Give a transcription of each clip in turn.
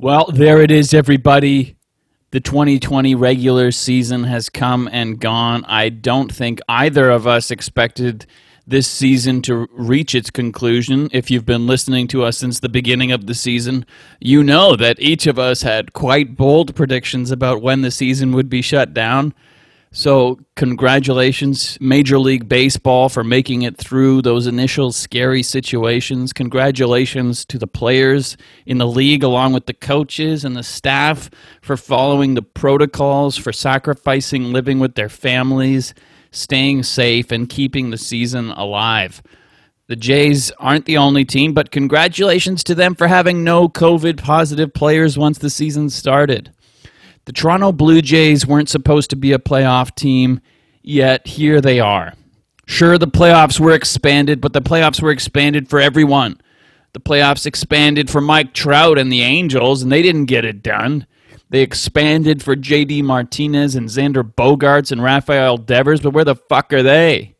Well, there it is, everybody. The 2020 regular season has come and gone. I don't think either of us expected this season to reach its conclusion. If you've been listening to us since the beginning of the season, you know that each of us had quite bold predictions about when the season would be shut down. So, congratulations, Major League Baseball, for making it through those initial scary situations. Congratulations to the players in the league, along with the coaches and the staff, for following the protocols, for sacrificing living with their families, staying safe, and keeping the season alive. The Jays aren't the only team, but congratulations to them for having no COVID positive players once the season started. The Toronto Blue Jays weren't supposed to be a playoff team, yet here they are. Sure, the playoffs were expanded, but the playoffs were expanded for everyone. The playoffs expanded for Mike Trout and the Angels, and they didn't get it done. They expanded for JD Martinez and Xander Bogaerts and Rafael Devers, but where the fuck are they?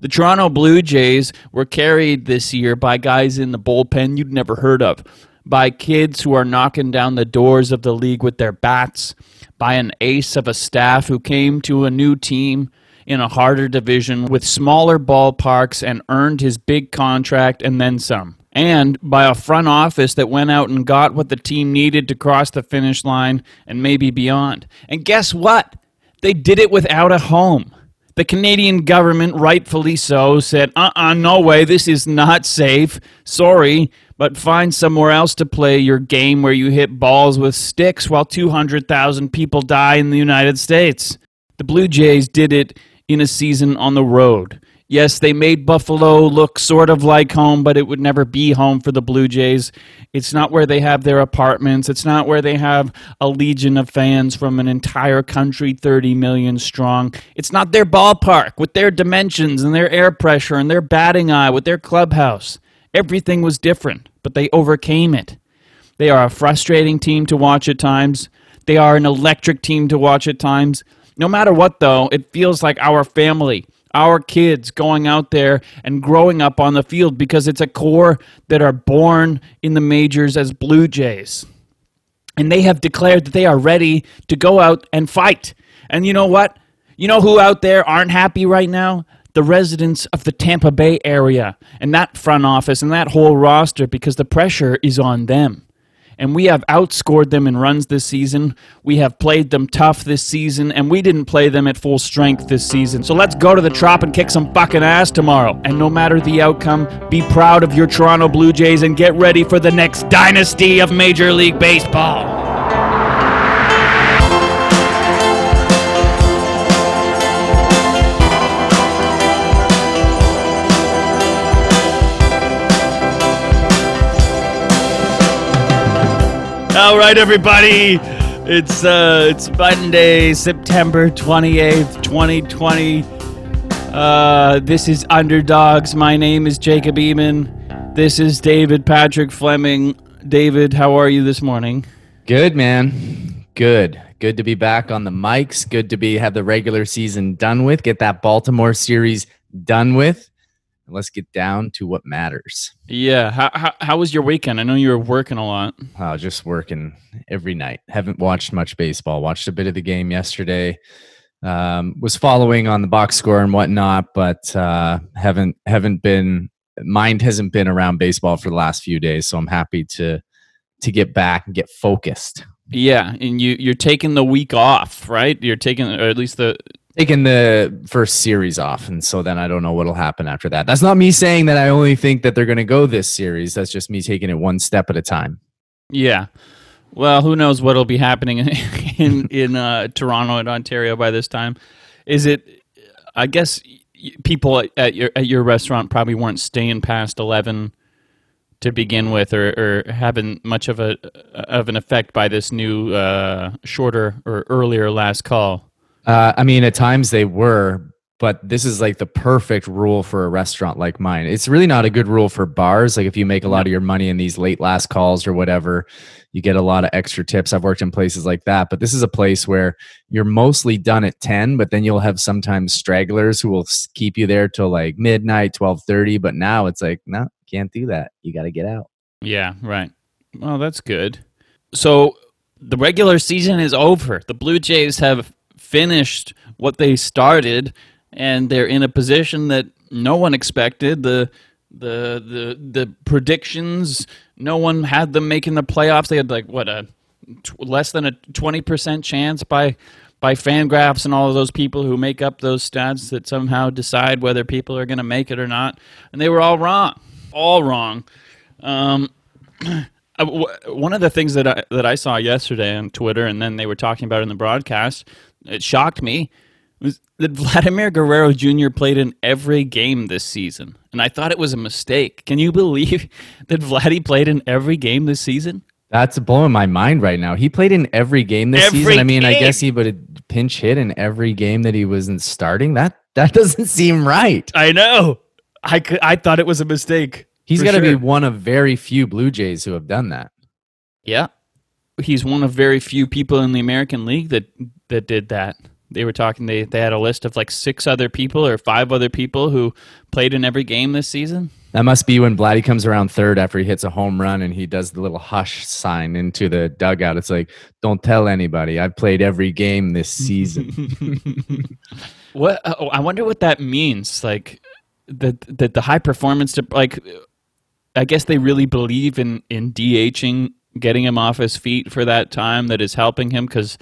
The Toronto Blue Jays were carried this year by guys in the bullpen you'd never heard of by kids who are knocking down the doors of the league with their bats, by an ace of a staff who came to a new team in a harder division with smaller ballparks and earned his big contract and then some. And by a front office that went out and got what the team needed to cross the finish line and maybe beyond. And guess what? They did it without a home. The Canadian government, rightfully so, said, uh uh-uh, uh no way, this is not safe. Sorry, but find somewhere else to play your game where you hit balls with sticks while 200,000 people die in the United States. The Blue Jays did it in a season on the road. Yes, they made Buffalo look sort of like home, but it would never be home for the Blue Jays. It's not where they have their apartments. It's not where they have a legion of fans from an entire country, 30 million strong. It's not their ballpark with their dimensions and their air pressure and their batting eye with their clubhouse. Everything was different, but they overcame it. They are a frustrating team to watch at times. They are an electric team to watch at times. No matter what, though, it feels like our family, our kids going out there and growing up on the field because it's a core that are born in the majors as Blue Jays. And they have declared that they are ready to go out and fight. And you know what? You know who out there aren't happy right now? the residents of the Tampa Bay area and that front office and that whole roster because the pressure is on them. And we have outscored them in runs this season. We have played them tough this season, and we didn't play them at full strength this season. So let's go to the Trop and kick some fucking ass tomorrow. And no matter the outcome, be proud of your Toronto Blue Jays and get ready for the next dynasty of Major League Baseball. All right, everybody. It's uh, it's Monday, September twenty eighth, twenty twenty. Uh, this is Underdogs. My name is Jacob Eamon. This is David Patrick Fleming. David, how are you this morning? Good, man. Good. Good to be back on the mics. Good to be have the regular season done with. Get that Baltimore series done with and let's get down to what matters. Yeah. How, how, how, was your weekend? I know you were working a lot. Oh, just working every night. Haven't watched much baseball. Watched a bit of the game yesterday. Um, was following on the box score and whatnot, but uh, haven't haven't been mind hasn't been around baseball for the last few days. So I'm happy to to get back and get focused. Yeah, and you you're taking the week off, right? You're taking, or at least the taking the first series off and so then i don't know what'll happen after that. That's not me saying that i only think that they're going to go this series. That's just me taking it one step at a time. Yeah. Well who knows what'll be happening in in, uh, toronto and ontario by this time. Is it i guess people at your at your restaurant probably weren't staying past 11 to begin with or, or having much of a of an effect by this new uh, shorter or earlier last call uh, I mean, at times they were, but this is like the perfect rule for a restaurant like mine. It's really not a good rule for bars. Like if you make a lot of your money in these late last calls or whatever, you get a lot of extra tips. I've worked in places like that, but this is a place where you're mostly done at 10, but then you'll have sometimes stragglers who will keep you there till like midnight, 12:30, but now it's like, no, can't do that. You got to get out. Yeah, right. Well, that's good. So the regular season is over. The Blue Jays have finished what they started, and they're in a position that no one expected. The the the the predictions, no one had them making the playoffs. They had like what a less than a twenty percent chance by by Fangraphs and all of those people who make up those stats that somehow decide whether people are going to make it or not, and they were all wrong, all wrong. Um, one of the things that I that I saw yesterday on Twitter, and then they were talking about in the broadcast, it shocked me, was that Vladimir Guerrero Jr. played in every game this season, and I thought it was a mistake. Can you believe that Vladdy played in every game this season? That's blowing my mind right now. He played in every game this Every season. I mean, I guess he would pinch hit in every game that he wasn't starting. That that doesn't seem right. I know. I could, I thought it was a mistake. He's got to be one of very few Blue Jays who have done that. Yeah, he's one of very few people in the American League that that did that. They were talking. They they had a list of like six other people or five other people who played in every game this season. That must be when Vladdy comes around third after he hits a home run and he does the little hush sign into the dugout. It's like, don't tell anybody. I've played every game this season. What uh, oh, I wonder what that means. Like that that the high performance like. I guess they really believe in in DHing, getting him off his feet for that time that is helping him because.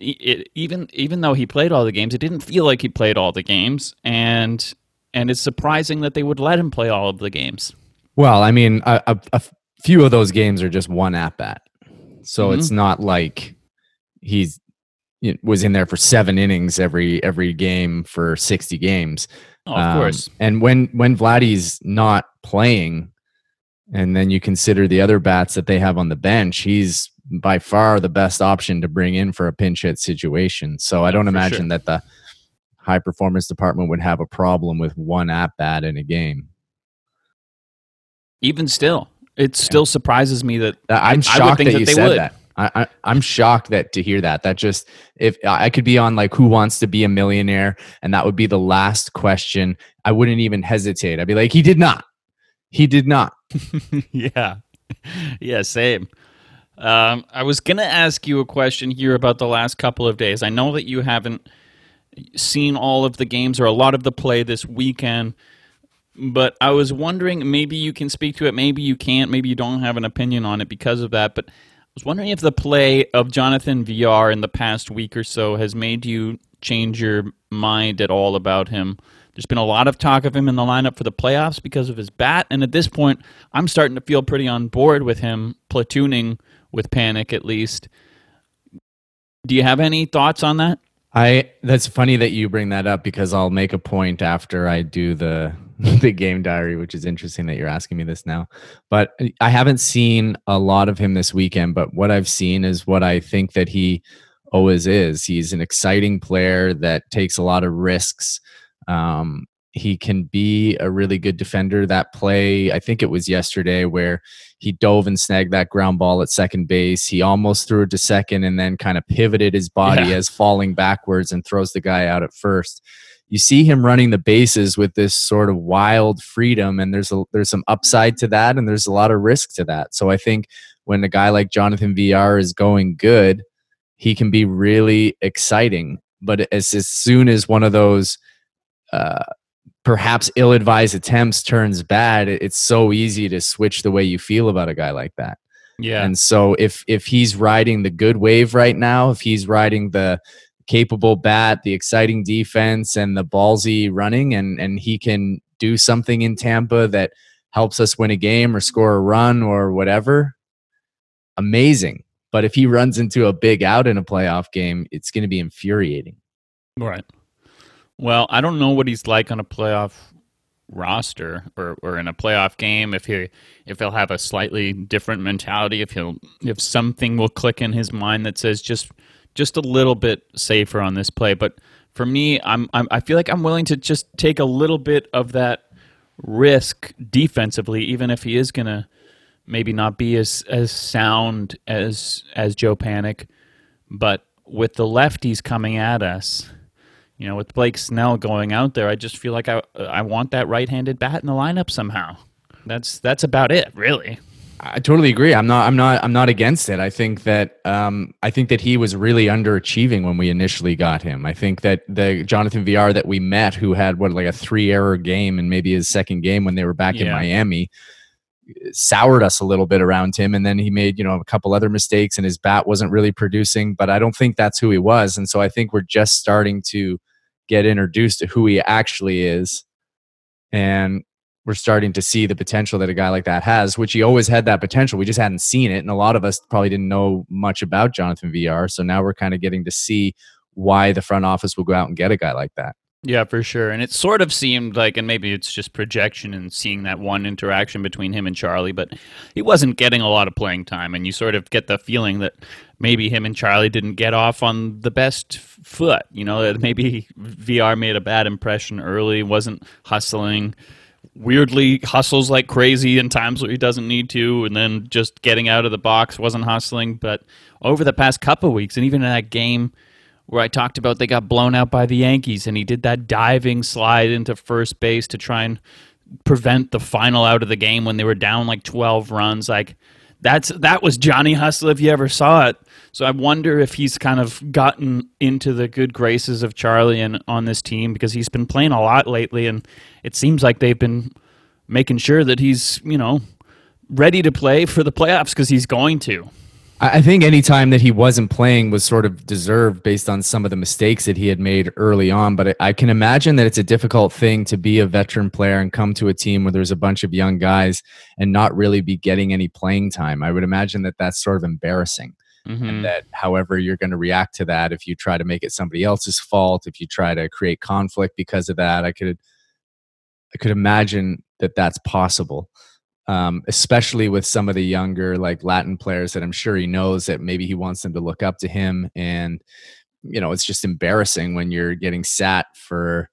Even even though he played all the games, it didn't feel like he played all the games, and and it's surprising that they would let him play all of the games. well, I mean, a, a, a few of those games are just one at bat. So Mhm. it's not like he's was in there for seven innings every every game for 60 games. Oh, of Um, course, And when when Vladdy's not playing, and then you consider the other bats that they have on the bench, he's by far the best option to bring in for a pinch hit situation. So I don't for imagine sure. that the high performance department would have a problem with one at bat in a game. even still, it still surprises me that I'm I shocked think that that you they said would. that. I, I, I'm shocked that to hear that. That just if I could be on like Who Wants to Be a Millionaire, and that would be the last question, I wouldn't even hesitate. I'd be like, he did not. He did not. yeah, yeah, same. Um, I was gonna ask you a question here about the last couple of days. I know that you haven't seen all of the games or a lot of the play this weekend, but I was wondering maybe you can speak to it, maybe you can't, maybe you don't have an opinion on it because of that. But I was wondering if the play of Jonathan Villar in the past week or so has made you change your mind at all about him. There's been a lot of talk of him in the lineup for the playoffs because of his bat, and at this point, I'm starting to feel pretty on board with him platooning with Panik at least. Do you have any thoughts on that? I that's funny that you bring that up because I'll make a point after I do the the game diary, which is interesting that you're asking me this now. But I haven't seen a lot of him this weekend, but what I've seen is what I think that he always is. He's an exciting player that takes a lot of risks. Um, he can be a really good defender. That play, I think it was yesterday, where he dove and snagged that ground ball at second base. He almost threw it to second and then kind of pivoted his body Yeah. as falling backwards and throws the guy out at first. You see him running the bases with this sort of wild freedom, and there's a there's some upside to that, and there's a lot of risk to that. So I think when a guy like Jonathan Villar is going good, he can be really exciting. But as, as soon as one of those uh, perhaps ill-advised attempts turns bad, it's so easy to switch the way you feel about a guy like that. Yeah. And so if if he's riding the good wave right now, if he's riding the capable bat, the exciting defense and the ballsy running and and he can do something in Tampa that helps us win a game or score a run or whatever, amazing. But if he runs into a big out in a playoff game, it's going to be infuriating. Right. Well, I don't know what he's like on a playoff roster or, or in a playoff game. If he if he'll have a slightly different mentality if he'll if something will click in his mind that says just just a little bit safer on this play. But for me I'm, I'm I feel like I'm willing to just take a little bit of that risk defensively even if he is going to maybe not be as as sound as as Joe Panik. But with the lefties coming at us you know, with Blake Snell going out there, I just feel like I I want that right-handed bat in the lineup somehow. That's that's about it, really. I totally agree. I'm not. I'm not. I'm not against it. I think that. Um, I think that he was really underachieving when we initially got him. I think that the Jonathan Villar that we met, who had what like a three error game and maybe his second game when they were back yeah. in Miami, soured us a little bit around him. And then he made you know a couple other mistakes, and his bat wasn't really producing. But I don't think that's who he was. And so I think we're just starting to get introduced to who he actually is. And we're starting to see the potential that a guy like that has, which he always had that potential. We just hadn't seen it. And a lot of us probably didn't know much about Jonathan Villar. So now we're kind of getting to see why the front office will go out and get a guy like that. Yeah, for sure. And it sort of seemed like, and maybe it's just projection and seeing that one interaction between him and Charlie, but he wasn't getting a lot of playing time. And you sort of get the feeling that maybe him and Charlie didn't get off on the best foot. You know, maybe Villar made a bad impression early, wasn't hustling weirdly hustles like crazy in times where he doesn't need to, and then just getting out of the box wasn't hustling. But over the past couple weeks, and even in that game where I talked about they got blown out by the Yankees, and he did that diving slide into first base to try and prevent the final out of the game when they were down like 12 runs. Like that's that was Johnny Hustle if you ever saw it. So I wonder if he's kind of gotten into the good graces of Charlie and on this team because he's been playing a lot lately, and it seems like they've been making sure that he's you know ready to play for the playoffs because he's going to. I think any time that he wasn't playing was sort of deserved based on some of the mistakes that he had made early on. But I can imagine that it's a difficult thing to be a veteran player and come to a team where there's a bunch of young guys and not really be getting any playing time. I would imagine that that's sort of embarrassing. Mm-hmm. And that, however, you're going to react to that if you try to make it somebody else's fault, if you try to create conflict because of that, I could, I could imagine that that's possible um, especially with some of the younger like Latin players that I'm sure he knows that maybe he wants them to look up to him. And, you know, it's just embarrassing when you're getting sat for,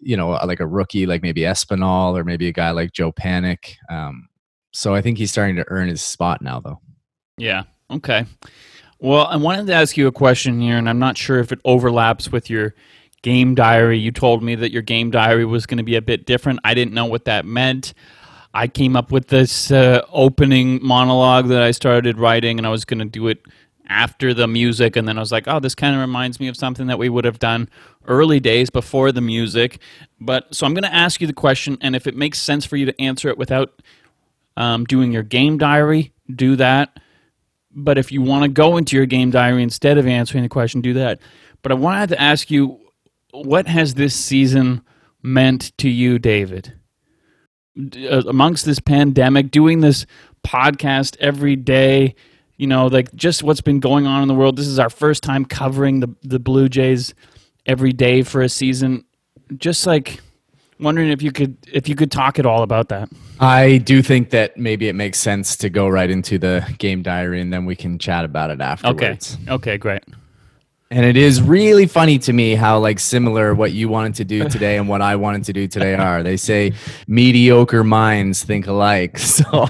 you know, like a rookie like maybe Espinal or maybe a guy like Joe Panik. Um, so I think he's starting to earn his spot now, though. Yeah. Okay. Well, I wanted to ask you a question here, and I'm not sure if it overlaps with your game diary. You told me that your game diary was going to be a bit different. I didn't know what that meant. I came up with this uh, opening monologue that I started writing, and I was going to do it after the music. And then I was like, oh, this kind of reminds me of something that we would have done early days before the music. But so I'm going to ask you the question, and if it makes sense for you to answer it without um, doing your game diary, do that. But if you want to go into your game diary instead of answering the question, do that. But I wanted to ask you, what has this season meant to you, David? uh, amongst this pandemic, doing this podcast every day, you know, like just what's been going on in the world. This is our first time covering the the Blue Jays every day for a season. Just like wondering if you could if you could talk at all about that. I do think that maybe it makes sense to go right into the game diary and then we can chat about it afterwards. Okay. Okay, great. And it is really funny to me how like similar what you wanted to do today and what I wanted to do today are. They say mediocre minds think alike. So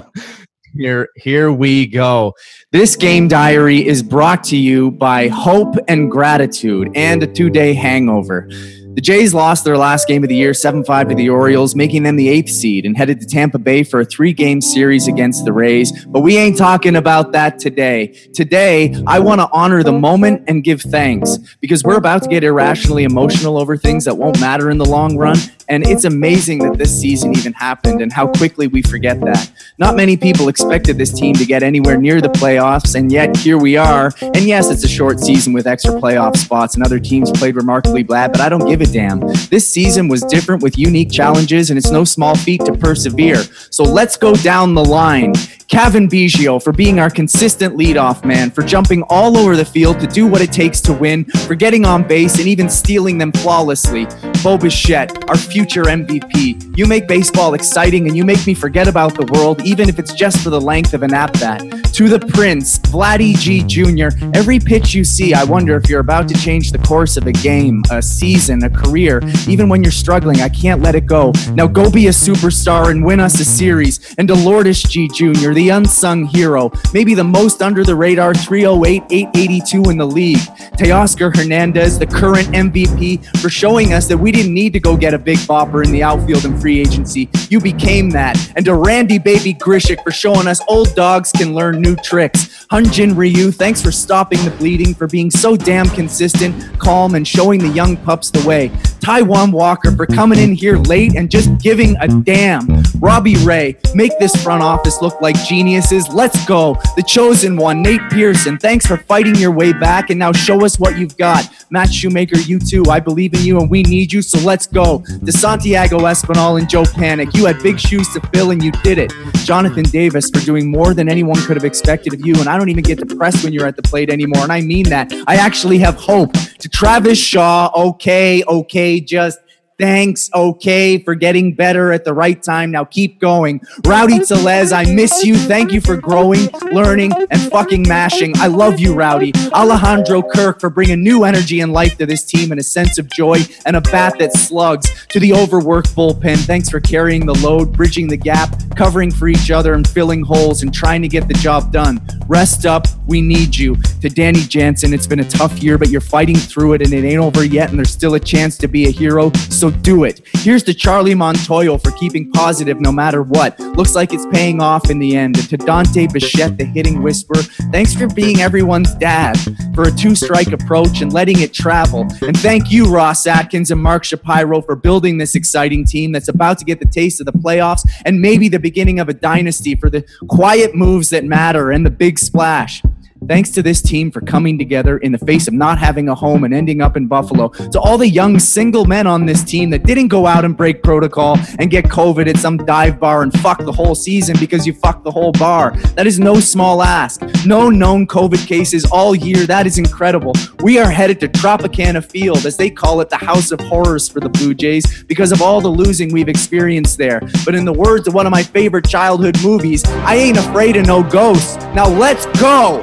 here here we go. This game diary is brought to you by hope and gratitude and a two-day hangover. The Jays lost their last game of the year 7 5 to the Orioles, making them the eighth seed, and headed to Tampa Bay for a three game series against the Rays. But we ain't talking about that today. Today, I want to honor the moment and give thanks because we're about to get irrationally emotional over things that won't matter in the long run. And it's amazing that this season even happened and how quickly we forget that. Not many people expected this team to get anywhere near the playoffs, and yet here we are. And yes, it's a short season with extra playoff spots, and other teams played remarkably bad, but I don't give a damn. This season was different with unique challenges, and it's no small feat to persevere. So let's go down the line. Cavan Biggio for being our consistent leadoff man, for jumping all over the field to do what it takes to win, for getting on base and even stealing them flawlessly. Bo Bichette, our future MVP. You make baseball exciting and you make me forget about the world, even if it's just for the length of an at bat. To the Prince, Vladdy G Jr., every pitch you see, I wonder if you're about to change the course of a game, a season, a career. Even when you're struggling, I can't let it go. Now go be a superstar and win us a series. And to Lourdes G Jr., the unsung hero, maybe the most under the radar 308 882 in the league. Teoscar Hernandez, the current MVP, for showing us that we didn't need to go get a big bopper in the outfield and free agency. You became that. And to Randy Baby Grichuk for showing us old dogs can learn new tricks. Hunjin Ryu, thanks for stopping the bleeding, for being so damn consistent, calm, and showing the young pups the way. Taijuan Walker for coming in here late and just giving a damn. Robbie Ray, make this front office look like geniuses. Let's go. The chosen one, Nate Pearson, thanks for fighting your way back and now show us what you've got. Matt Shoemaker, you too. I believe in you and we need you, so let's go. To Santiago Espinal and Joe Panik, you had big shoes to fill and you did it. Jonathan Davis for doing more than anyone could have expected of you, and I don't even get depressed when you're at the plate anymore, and I mean that. I actually have hope. To Travis Shaw, okay, okay, just Thanks, okay, for getting better at the right time. Now keep going. Rowdy Tellez, I miss you. Thank you for growing, learning, and fucking mashing. I love you, Rowdy. Alejandro Kirk for bringing new energy and life to this team and a sense of joy and a bat that slugs. To the overworked bullpen, thanks for carrying the load, bridging the gap, covering for each other, and filling holes and trying to get the job done. Rest up. We need you. To Danny Jansen, it's been a tough year, but you're fighting through it and it ain't over yet, and there's still a chance to be a hero. So do it. Here's to Charlie Montoyo for keeping positive no matter what. Looks like it's paying off in the end. And to Dante Bichette, the hitting whisper, thanks for being everyone's dad, for a two strike approach and letting it travel. And thank you, Ross Atkins and Mark Shapiro, for building this exciting team that's about to get the taste of the playoffs and maybe the beginning of a dynasty for the quiet moves that matter and the big splash. Thanks to this team for coming together in the face of not having a home and ending up in Buffalo. To all the young single men on this team that didn't go out and break protocol and get COVID at some dive bar and fuck the whole season because you fucked the whole bar. That is no small ask. No known COVID cases all year. That is incredible. We are headed to Tropicana Field, as they call it, the house of horrors for the Blue Jays, because of all the losing we've experienced there. But in the words of one of my favorite childhood movies, I ain't afraid of no ghosts. Now let's go!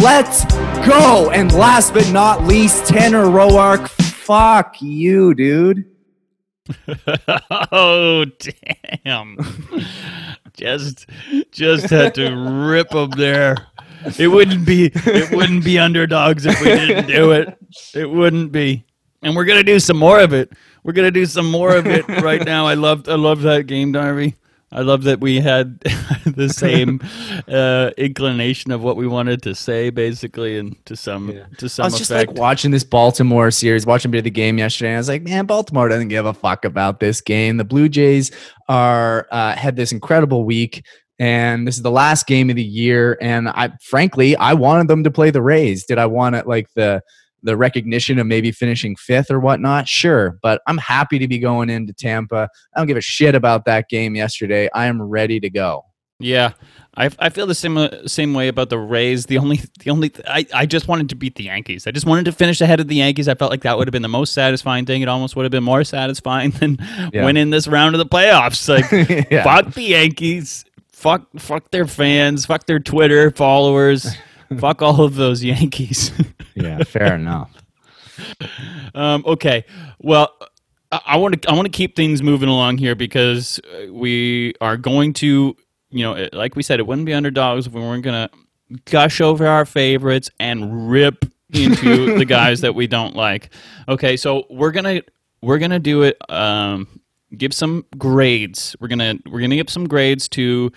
Let's go. And last but not least, Tanner Roark. Fuck you, dude. oh damn! just just had to rip them there. It wouldn't be it wouldn't be underdogs if we didn't do it. It wouldn't be. And we're gonna do some more of it. We're gonna do some more of it right now. I love I love that game, Darby. I love that we had the same uh, inclination of what we wanted to say, basically, and to some yeah. to some I was effect. just like watching this Baltimore series, watching a bit of the game yesterday. I was like, man, Baltimore doesn't give a fuck about this game. The Blue Jays are uh, had this incredible week and this is the last game of the year and i frankly i wanted them to play the rays did i want it like the the recognition of maybe finishing fifth or whatnot, sure. But I'm happy to be going into Tampa. I don't give a shit about that game yesterday. I am ready to go. Yeah, I, I feel the same uh, same way about the Rays. The only the only I, I just wanted to beat the Yankees. I just wanted to finish ahead of the Yankees. I felt like that would have been the most satisfying thing. It almost would have been more satisfying than yeah. winning this round of the playoffs. Like yeah. fuck the Yankees. Fuck fuck their fans. Fuck their Twitter followers. Fuck all of those Yankees. yeah, fair enough. Um, okay, well, I want to I want to keep things moving along here because uh, we are going to, you know, like we said, it wouldn't be underdogs if we weren't gonna gush over our favorites and rip into the guys that we don't like. Okay, so we're gonna we're gonna do it. Um, give some grades. We're gonna we're gonna give some grades to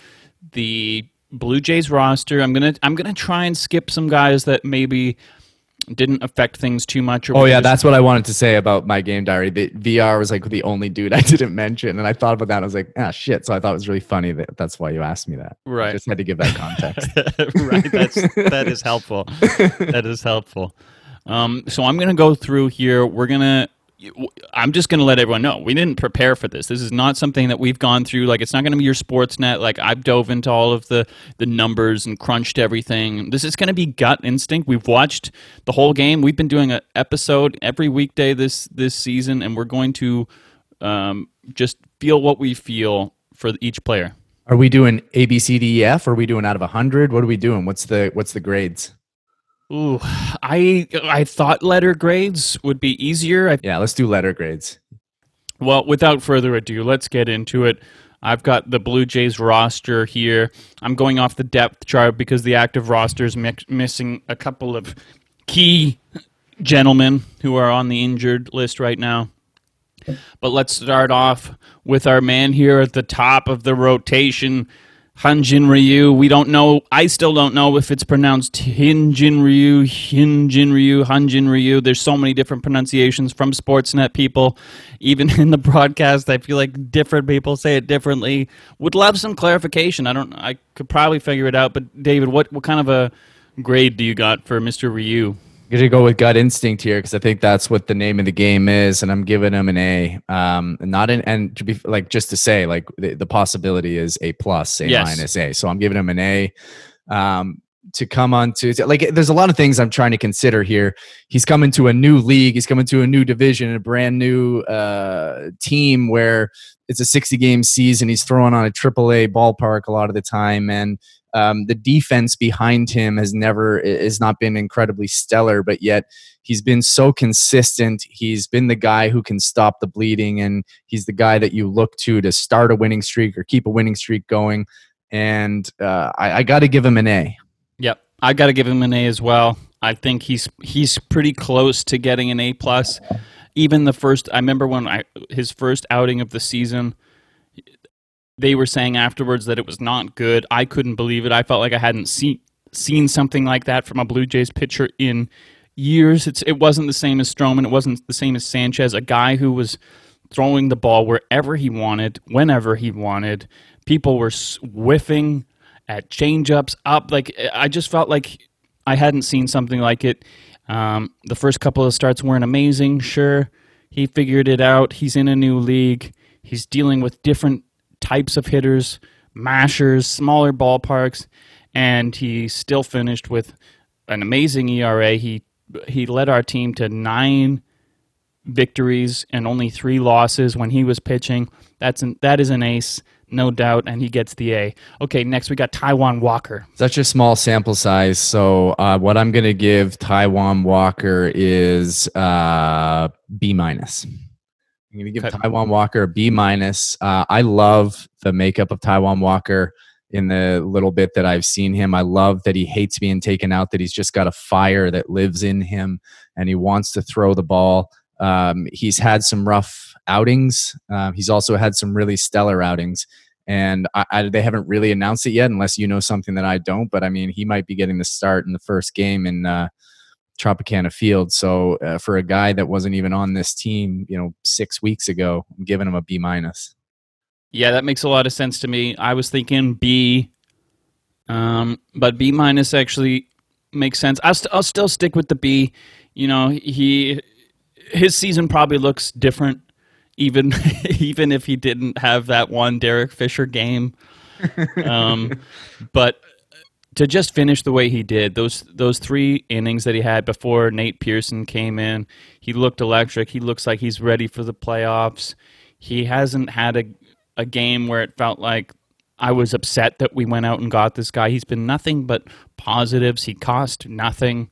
the Blue Jays roster. I'm gonna I'm gonna try and skip some guys that maybe didn't affect things too much. oh yeah, that's what I wanted to say about my game diary. The Villar was like the only dude I didn't mention, and I thought about that. And I was like, ah, shit. So I thought it was really funny that that's why you asked me that. Right. I just had to give that context. right. That's that is helpful. that is helpful. Um, so I'm gonna go through here. We're gonna I'm just going to let everyone know we didn't prepare for this. This is not something that we've gone through. Like it's not going to be your Sportsnet. Like I've dove into all of the the numbers and crunched everything. This is going to be gut instinct. We've watched the whole game. We've been doing an episode every weekday this this season, and we're going to um, just feel what we feel for each player. Are we doing A B C D E F? Are we doing out of hundred? What are we doing? What's the what's the grades? Ooh, I I thought letter grades would be easier. I, yeah, let's do letter grades. Well, without further ado, let's get into it. I've got the Blue Jays roster here. I'm going off the depth chart because the active roster is mi- missing a couple of key gentlemen who are on the injured list right now. But let's start off with our man here at the top of the rotation, Hanjin Ryu. We don't know. I still don't know if it's pronounced Hinjin Ryu, Hinjin Ryu, Hanjin Ryu. There's so many different pronunciations from Sportsnet people. Even in the broadcast, I feel like different people say it differently. Would love some clarification. I don't. I could probably figure it out. But David, what what kind of a grade do you got for Mr. Ryu? Gonna go with gut instinct here because I think that's what the name of the game is, and I'm giving him an A. Um, not an and to be like just to say like the, the possibility is A plus, A Yes. minus, A. So I'm giving him an A. Um, to come on to like there's a lot of things I'm trying to consider here. He's coming to a new league, he's coming to a new division, a brand new uh team where it's a 60 game season. He's throwing on a triple A ballpark a lot of the time, and um, the defense behind him has never has not been incredibly stellar, but yet he's been so consistent. He's been the guy who can stop the bleeding, and he's the guy that you look to to start a winning streak or keep a winning streak going. And uh, I, I got to give him an A. Yep, I got to give him an A as well. I think he's he's pretty close to getting an A plus. Even the first, I remember when I his first outing of the season, they were saying afterwards that it was not good. I couldn't believe it. I felt like I hadn't seen seen something like that from a Blue Jays pitcher in years. It's it wasn't the same as Stroman. It wasn't the same as Sanchez. A guy who was throwing the ball wherever he wanted, whenever he wanted. People were whiffing at changeups up. Like I just felt like I hadn't seen something like it. Um, the first couple of starts weren't amazing. Sure, he figured it out. He's in a new league. He's dealing with different types of hitters, mashers, smaller ballparks, and he still finished with an amazing ERA. He he led our team to nine victories and only three losses when he was pitching. That's an, that is an ace, no doubt, and he gets the A. Okay, next we got Taijuan Walker. Such a small sample size. So uh, what I'm going to give Taijuan Walker is uh, B minus. I'm going to give. Taijuan Walker a B minus. Uh, I love the makeup of Taiwan Walker in the little bit that I've seen him. I love that he hates being taken out, that he's just got a fire that lives in him and he wants to throw the ball. Um, he's had some rough outings. Um, he's also had some really stellar outings. And I, I, they haven't really announced it yet, unless you know something that I don't. But I mean, he might be getting the start in the first game in uh, Tropicana Field. So uh, for a guy that wasn't even on this team, you know, six weeks ago, I'm giving him a B minus. Yeah, that makes a lot of sense to me. I was thinking B, um, but B minus actually makes sense. I'll, st- I'll still stick with the B. You know, he his season probably looks different, even even if he didn't have that one Derek Fisher game. Um, but to just finish the way he did those those three innings that he had before Nate Pearson came in, he looked electric. He looks like he's ready for the playoffs. He hasn't had a a game where it felt like I was upset that we went out and got this guy. He's been nothing but positives. He cost nothing.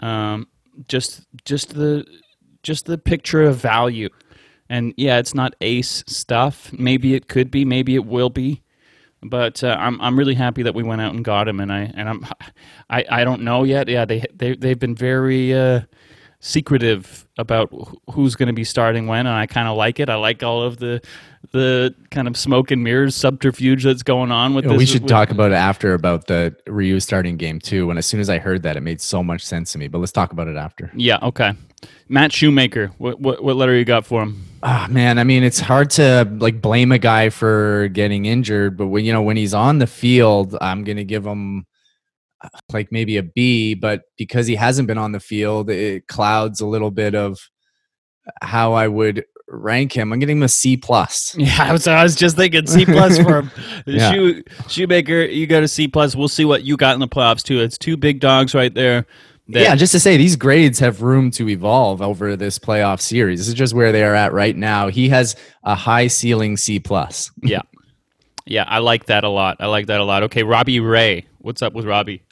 Um, just just the just the picture of value. And yeah, it's not ace stuff. Maybe it could be. Maybe it will be. But uh, I'm I'm really happy that we went out and got him. And I and I'm I, I don't know yet. Yeah, they they they've been very uh, secretive about who's going to be starting when, and I kind of like it. I like all of the the kind of smoke and mirrors subterfuge that's going on with You know, this. we should with- talk about it after about the Ryu starting game too. And as soon as I heard that, it made so much sense to me. But let's talk about it after. Yeah. Okay. Matt Shoemaker. What what, what letter you got for him? Ah, man, I mean, it's hard to like blame a guy for getting injured, but when you know when he's on the field, I'm gonna give him like maybe a B. But because he hasn't been on the field, it clouds a little bit of how I would rank him. I'm getting him a C plus. Yeah, I was, I was just thinking C plus for him. Yeah. Shoe, Shoemaker, you got a C plus. We'll see what you got in the playoffs too. It's two big dogs right there. That- yeah, just to say these grades have room to evolve over this playoff series. This is just where they are at right now. He has a high ceiling C plus. yeah, yeah. I like that a lot. I like that a lot. Okay, Robbie Ray. What's up with Robbie?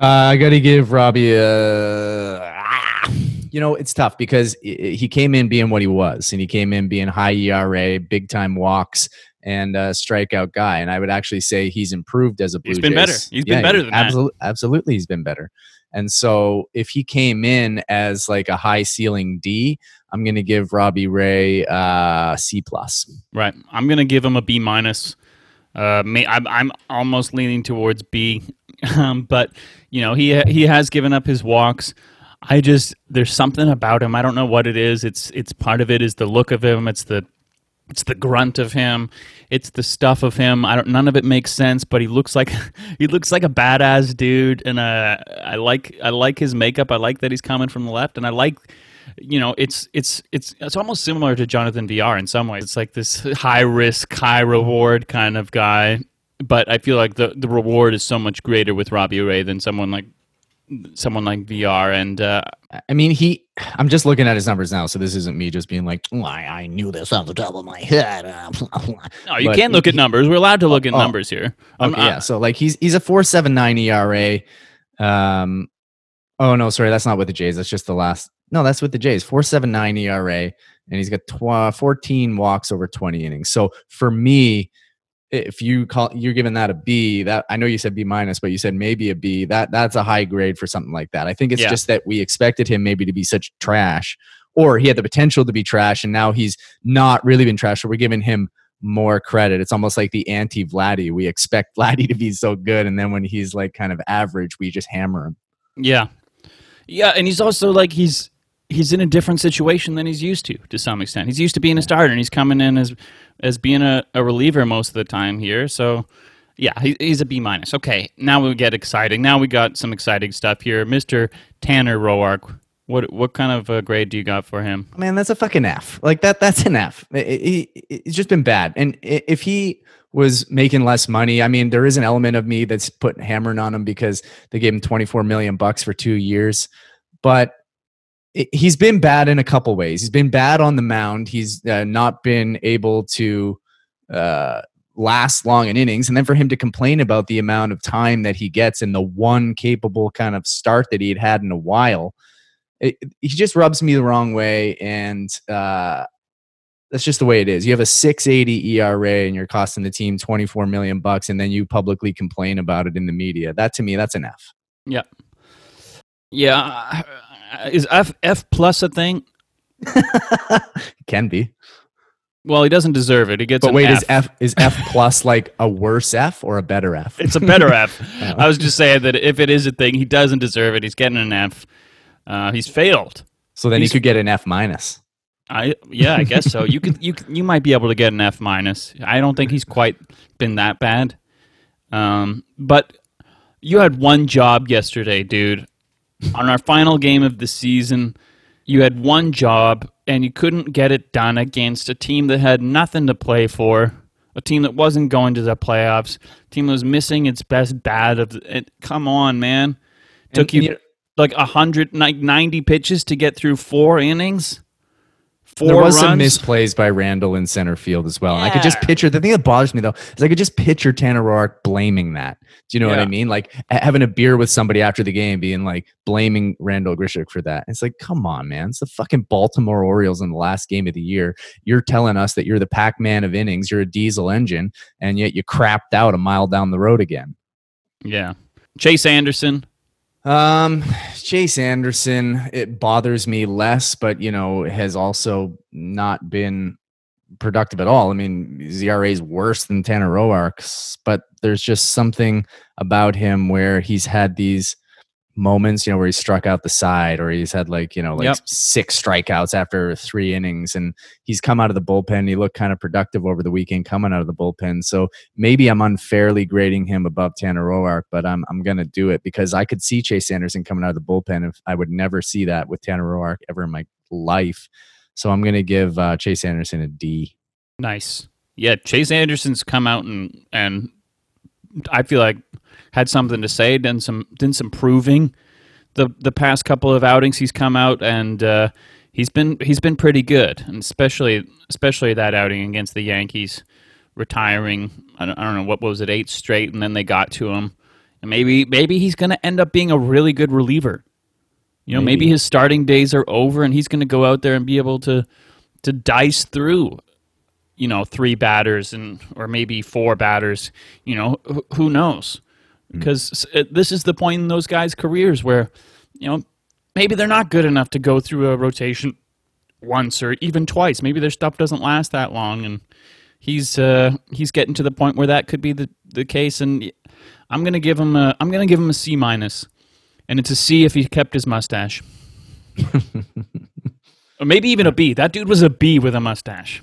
Uh, I got to give Robbie a. ah, You know, it's tough because he came in being what he was, and he came in being high ERA, big time walks, and a strikeout guy. And I would actually say he's improved as a Blue He's been Jays. better. He's been better than that. absolutely, Absolutely, he's been better. And so if he came in as like a high ceiling D, I'm going to give Robbie Ray uh, C plus. Right. I'm gonna give him a B minus. Uh, may, I'm I'm almost leaning towards B, um, but you know he he has given up his walks. I just there's something about him. I don't know what it is. It's it's part of it is the look of him. It's the it's the grunt of him. It's the stuff of him. I don't. None of it makes sense. But he looks like he looks like a badass dude, and uh, I like I like his makeup. I like that he's coming from the left, and I like you know it's it's it's it's almost similar to Jonathan Villar in some ways. It's like this high risk, high reward kind of guy. But I feel like the the reward is so much greater with Robbie Ray than someone like someone like Villar. And uh, I mean, he. I'm just looking at his numbers now, so this isn't me just being like, "Oh, I, I knew this off the top of my head. no, you But can look at numbers. We're allowed to look at Oh, numbers here. Okay, yeah. So like he's he's a four seven nine ERA. Um, oh no, sorry, that's not with the Jays. That's just the last. No, that's with the Jays. Four seven nine ERA, and he's got tw- fourteen walks over twenty innings. So for me, if you call you're giving that a B, that I know you said B minus, but you said maybe a B. That that's a high grade for something like that. I think it's Yeah. just that we expected him maybe to be such trash, or he had the potential to be trash, and now he's not really been trash. So we're giving him more credit. It's almost like the anti Vladdy. We expect Vladdy to be so good, and then when he's like kind of average, we just hammer him. Yeah, yeah, and he's also like he's he's in a different situation than he's used to to some extent. He's used to being a starter, and he's coming in as as being a, a reliever most of the time here. So, yeah, he, he's a B minus. Okay, now we get exciting. Now we got some exciting stuff here, Mister Tanner Roark. What what kind of a grade do you got for him? Man, that's a fucking F. Like that. That's an F. It- it- it- it's just been bad. And if he was making less money, I mean, there is an element of me that's putting hammering on him because they gave him 24 million bucks for two years. But he's been bad in a couple ways. He's been bad on the mound. He's uh, not been able to uh, last long in innings. And then for him to complain about the amount of time that he gets in the one capable kind of start that he had had in a while, it, he just rubs me the wrong way. And uh, that's just the way it is. You have a 680 ERA and you're costing the team 24 million bucks, and then you publicly complain about it in the media. That to me, that's an F. Yeah, uh, is F F plus a thing? Can be. Well, he doesn't deserve it. He gets But wait, F. is F is F plus like a worse F or a better F? It's a better F. Oh. I was just saying that if it is a thing, he doesn't deserve it. He's getting an F. Uh, he's failed. So then he could get an F minus. I yeah, I guess so. You could you you might be able to get an F minus. I don't think he's quite been that bad. Um, but you had one job yesterday, dude. On our final game of the season, you had one job and you couldn't get it done against a team that had nothing to play for, a team that wasn't going to the playoffs, a team that was missing its best bat of it, come on, man. Took And, you, you like a hundred like ninety pitches to get through four innings. Four there was runs. some misplays by Randal in center field as well. And I could just picture the thing that bothers me though is I could just picture Tanner Roark blaming that. Do you know what I mean? Like having a beer with somebody after the game, being like blaming Randal Grichuk for that. It's like, come on, man! It's the fucking Baltimore Orioles in the last game of the year. You're telling us that you're the Pac-Man of innings, you're a diesel engine, and yet you crapped out a mile down the road again. Yeah. Chase Anderson. Um, Chase Anderson, it bothers me less, but you know, has also not been productive at all. I mean, ZRA is worse than Tanner Roark's, but there's just something about him where he's had these moments, you know, where he struck out the side or he's had like, you know, like Yep. six strikeouts after three innings and he's come out of the bullpen. He looked kind of productive over the weekend coming out of the bullpen. So maybe I'm unfairly grading him above Tanner Roark, but I'm I'm gonna do it because I could see Chase Anderson coming out of the bullpen if I would never see that with Tanner Roark ever in my life. So I'm gonna give uh, Chase Anderson a D. Nice. Yeah, Chase Anderson's come out and and I feel like had something to say, done some done some proving. The the past couple of outings he's come out and uh, he's been he's been pretty good, and especially especially that outing against the Yankees, retiring. I don't, I don't know what was it eight straight, and then they got to him, and maybe maybe he's going to end up being a really good reliever. You know, maybe, Maybe. his starting days are over, and he's going to go out there and be able to to dice through you know three batters and or maybe four batters you know who, who knows because uh, this is the point in those guys' careers where you know maybe they're not good enough to go through a rotation once or even twice. Maybe their stuff doesn't last that long, and he's uh, he's getting to the point where that could be the, the case. And I'm gonna give him a I'm gonna give him a C minus, and it's a C if he kept his mustache, or maybe even a B. That dude was a B with a mustache.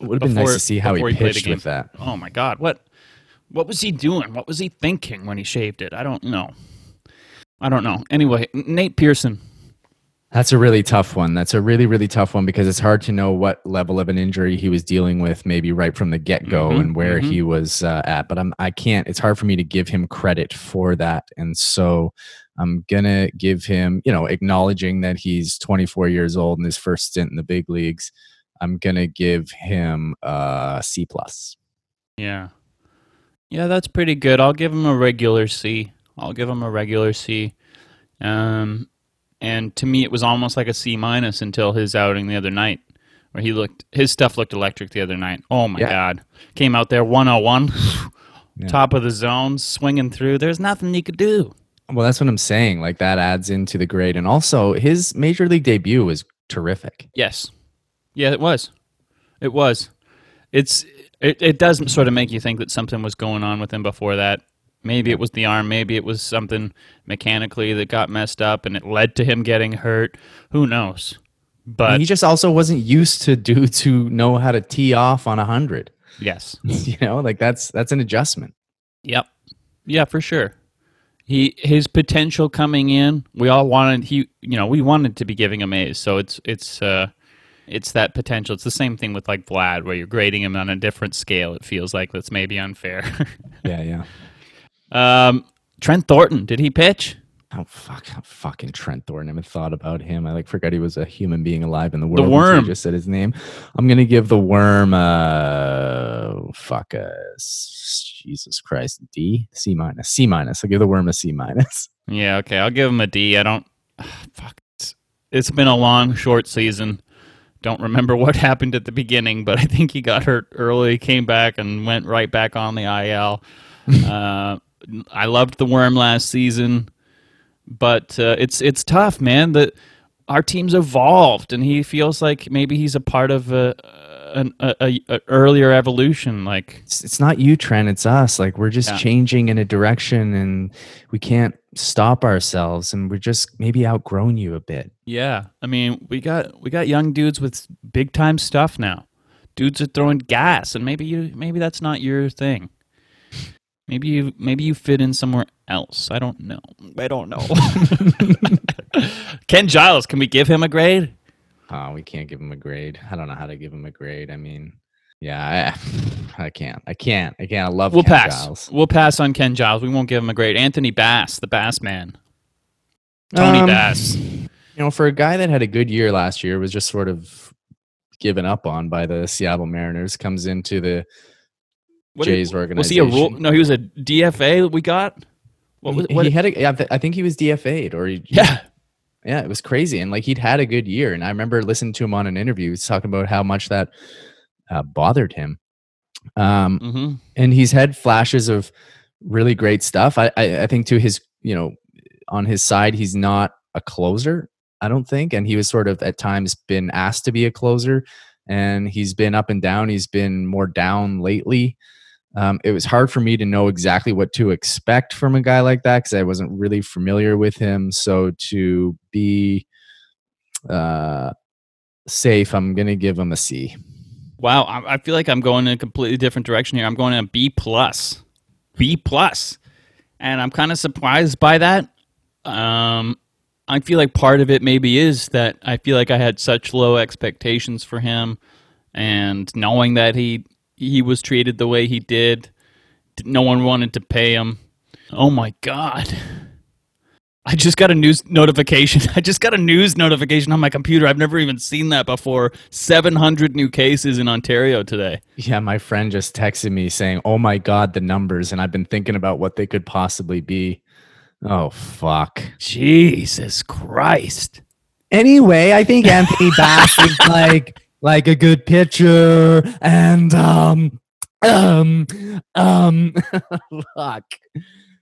It Would have been nice to see how he he pitched with that. Oh my God, what what was he doing? What was he thinking when he shaved it? I don't know. I don't know. Anyway, Nate Pearson. That's a really tough one. That's a really, really tough one because it's hard to know what level of an injury he was dealing with, maybe right from the get go, Mhm, and where mhm. he was uh, at. But I'm, I can't. It's hard for me to give him credit for that, and so I'm gonna give him, you know, acknowledging that he's 24 years old in his first stint in the big leagues. I'm gonna give him a C plus. Yeah. Yeah, that's pretty good. I'll give him a regular C. I'll give him a regular C. Um, and to me, it was almost like a C minus until his outing the other night, where he looked his stuff looked electric the other night. Oh my Yeah. god, came out there 101, Yeah. top of the zone, swinging through. There's nothing he could do. Well, that's what I'm saying. Like that adds into the grade, and also his major league debut was terrific. Yes. Yeah, it was. It was. It's it, it doesn't sort of make you think that something was going on with him before that. Maybe it was the arm, maybe it was something mechanically that got messed up and it led to him getting hurt. Who knows? But he just also wasn't used to dudes who know how to tee off on a hundred. yes. you know, like that's that's an adjustment. Yep. Yeah, for sure. He his potential coming in, we all wanted he you know, we wanted to be giving him A's. So it's it's uh it's that potential. It's the same thing with like Vlad where you're grading him on a different scale. It feels like that's maybe unfair. Yeah, yeah. um Trent Thornton, did he pitch? Oh fuck, i fucking Trent Thornton. I haven't thought about him. I like forgot he was a human being alive in the world. you worm. just said his name. I'm gonna give the worm. Uh, fuck. Uh, s- Jesus Christ. D C minus. C minus. I'll give the worm a C minus. Yeah, okay. I'll give him a D. I don't fuck. It's, it's been a long short season. Don't remember what happened at the beginning, but I think he got hurt early, came back and went right back on the IL. uh, I loved the worm last season, but uh, it's it's tough, man. That our team's evolved, and he feels like maybe he's a part of a, an a, a, a earlier evolution. Like It's, it's not you, Trent. It's us. Like we're just Yeah. changing in a direction, and we can't stop ourselves, and we're just maybe outgrown you a bit. Yeah, I mean, we got we got young dudes with big time stuff now. Dudes are throwing gas, and maybe you maybe that's not your thing. Maybe you maybe you fit in somewhere else. I don't know. I don't know. Ken Giles, can we give him a grade? Oh, we can't give him a grade. I don't know how to give him a grade. I mean, yeah, I, I can't. I can't. I can't. I love We'll Ken pass. Giles. We'll pass on Ken Giles. We won't give him a grade. Anthony Bass, the Bass man. Tony Um, Bass. You know, for a guy that had a good year last year, was just sort of given up on by the Seattle Mariners, comes into the What Jays did- Was he a rule? No, he was a DFA that we got. What was he, what? he had a, yeah, I th- I think he was DFA'd or he, yeah, yeah, it was crazy. And like he'd had a good year. And I remember listening to him on an interview. He's talking about how much that uh, bothered him. Um, hmm and he's had flashes of really great stuff. I, I I think to his you know on his side he's not a closer. I don't think, and he was sort of at times been asked to be a closer, and he's been up and down. He's been more down lately. Um, it was hard for me to know exactly what to expect from a guy like that because I wasn't really familiar with him. So to be uh, safe, I'm gonna give him a C. Wow, I, I feel like I'm going in a completely different direction here. I'm going in a B plus, B plus, and I'm kind of surprised by that. Um, I feel like part of it maybe is that I feel like I had such low expectations for him, and knowing that he he was treated the way he did, no one wanted to pay him. Oh my god. I just got a news notification. I just got a news notification on my computer. I've never even seen that before. 700 new cases in Ontario today. Yeah, my friend just texted me saying, "Oh my god, the numbers," and I've been thinking about what they could possibly be. Oh fuck. Jesus Christ. Anyway, I think Anthony Bass is like like a good pitcher, and um um um fuck.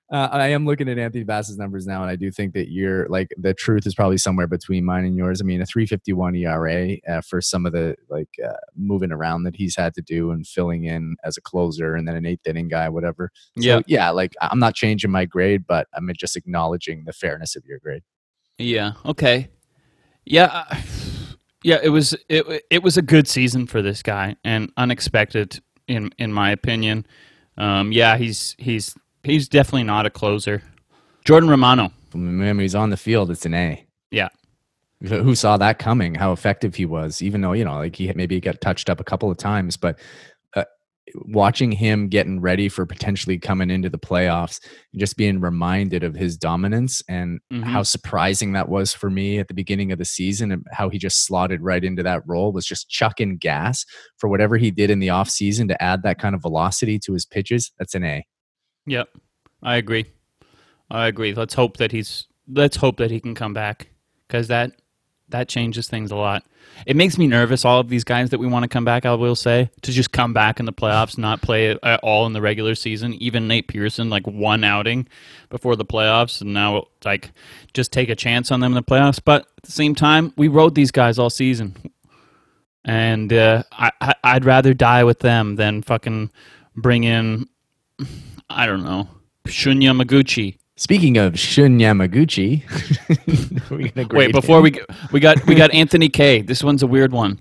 Uh, I am looking at Anthony Bass's numbers now, and I do think that you're like the truth is probably somewhere between mine and yours. I mean, a 351 ERA uh, for some of the like uh, moving around that he's had to do and filling in as a closer, and then an eighth inning guy, whatever. So, Yeah. yeah. Like I'm not changing my grade, but I'm just acknowledging the fairness of your grade. Yeah. Okay. Yeah. uh, Yeah. It was it. It was a good season for this guy and unexpected in in my opinion. Um, yeah. He's he's he's definitely not a closer. Jordan Romano. When he's on the field, it's an A. Yeah. Who saw that coming? How effective he was, even though you know, like he maybe got touched up a couple of times, but watching him getting ready for potentially coming into the playoffs, and just being reminded of his dominance and Mhm. how surprising that was for me at the beginning of the season, and how he just slotted right into that role was just chucking gas for whatever he did in the off season to add that kind of velocity to his pitches. That's an A. Yep. I agree. I agree. Let's hope that he's. Let's hope that he can come back because that that changes things a lot. It makes me nervous. All of these guys that we want to come back, I will say, to just come back in the playoffs, not play at all in the regular season. Even Nate Pearson, like one outing before the playoffs, and now like just take a chance on them in the playoffs. But at the same time, we rode these guys all season, and uh, I, I'd rather die with them than fucking bring in I don't know Shunya Yamaguchi. Speaking of Shun Yamaguchi, Wait, before him. we we got we got Anthony Kay. This one's a weird one.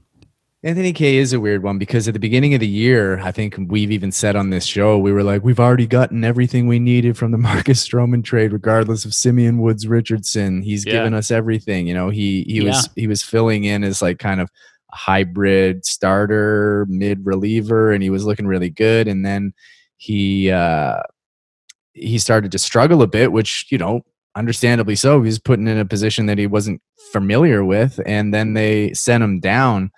Anthony Kay is a weird one because at the beginning of the year, I think we've even said on this show, we were like, we've already gotten everything we needed from the Marcus Stroman trade, regardless of Simeon Woods Richardson. He's Yeah. given us everything. You know, he he was he was filling in as like kind of a hybrid starter, mid reliever, and he was looking really good. And then he uh he started to struggle a bit, which, you know, understandably so. He was putting in a position that he wasn't familiar with, and then they sent him down.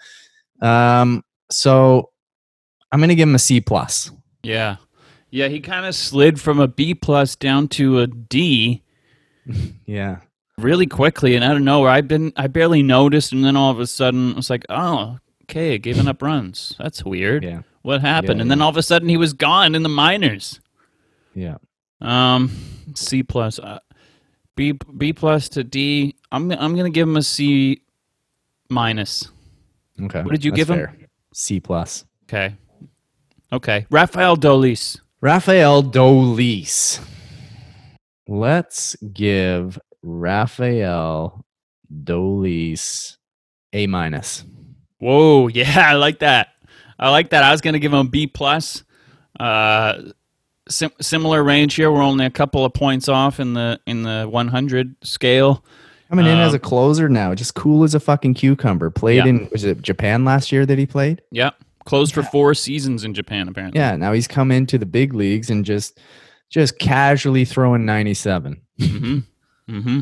Um, so I'm gonna give him a C plus. Yeah, yeah. He kind of slid from a B plus down to a D Yeah. really quickly, and I don't know. where I've been I barely noticed, and then all of a sudden, I was like, oh, okay, giving up runs. That's weird. Yeah. What happened? Yeah, and then all of a sudden, he was gone in the minors. Yeah. Um, C plus, uh, B B plus to D. I'm I'm gonna give him a C minus. Okay. What did you That's give him? C plus. Okay, okay. Rafael Dolis. Rafael Dolis. Let's give Rafael Dolis a minus. Whoa, yeah, I like that. I like that. I was gonna give him B plus. Uh, sim- similar range here. We're only a couple of points off in the in the 100 scale. Coming in as Um, a closer now, just cool as a fucking cucumber. Played Yeah. in was it Japan last year that he played? Yep, closed for four seasons in Japan apparently. Yeah, now he's come into the big leagues and just just casually throwing 97. Mm-hmm. Mm-hmm.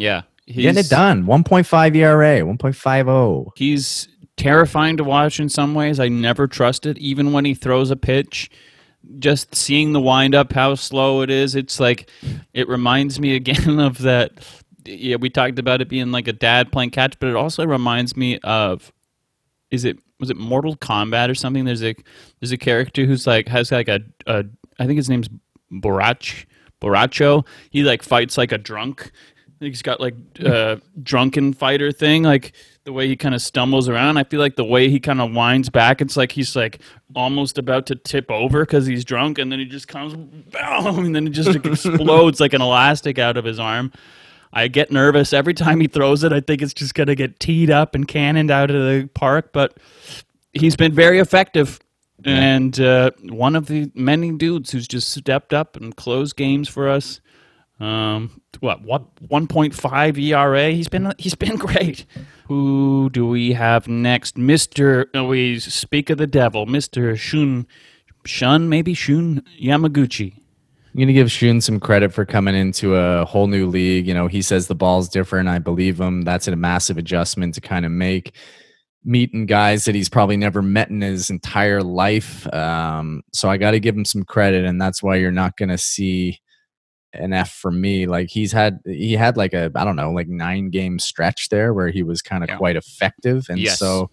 Yeah. Getting it he's- done. 1.5 ERA, 1.50. He's terrifying to watch in some ways. I never trust it, even when he throws a pitch. Just seeing the wind up, how slow it is, it's like it reminds me again of that. Yeah, we talked about it being like a dad playing catch, but it also reminds me of is it was it Mortal Kombat or something? There's a there's a character who's like has like a, a I think his name's Borach Boracho. He like fights like a drunk. He's got like uh drunken fighter thing, like the way he kind of stumbles around. I feel like the way he kind of winds back, it's like he's like almost about to tip over because he's drunk, and then he just comes, boom, and then it just like, explodes like an elastic out of his arm. I get nervous every time he throws it. I think it's just gonna get teed up and cannoned out of the park, but he's been very effective. And uh, one of the many dudes who's just stepped up and closed games for us. Um, what what 1.5 ERA? He's been he's been great. Who do we have next? Mister. oh, we speak of the devil, Mister Shun, Shun maybe Shun Yamaguchi. I'm to give Shun some credit for coming into a whole new league. You know, he says the ball's different. I believe him. That's a massive adjustment to kind of make. Meeting guys that he's probably never met in his entire life. Um, so I got to give him some credit, and that's why you're not going to see an F for me. Like he's had, he had like a, I don't know, like nine game stretch there where he was kind of Yeah. quite effective, and Yes. so,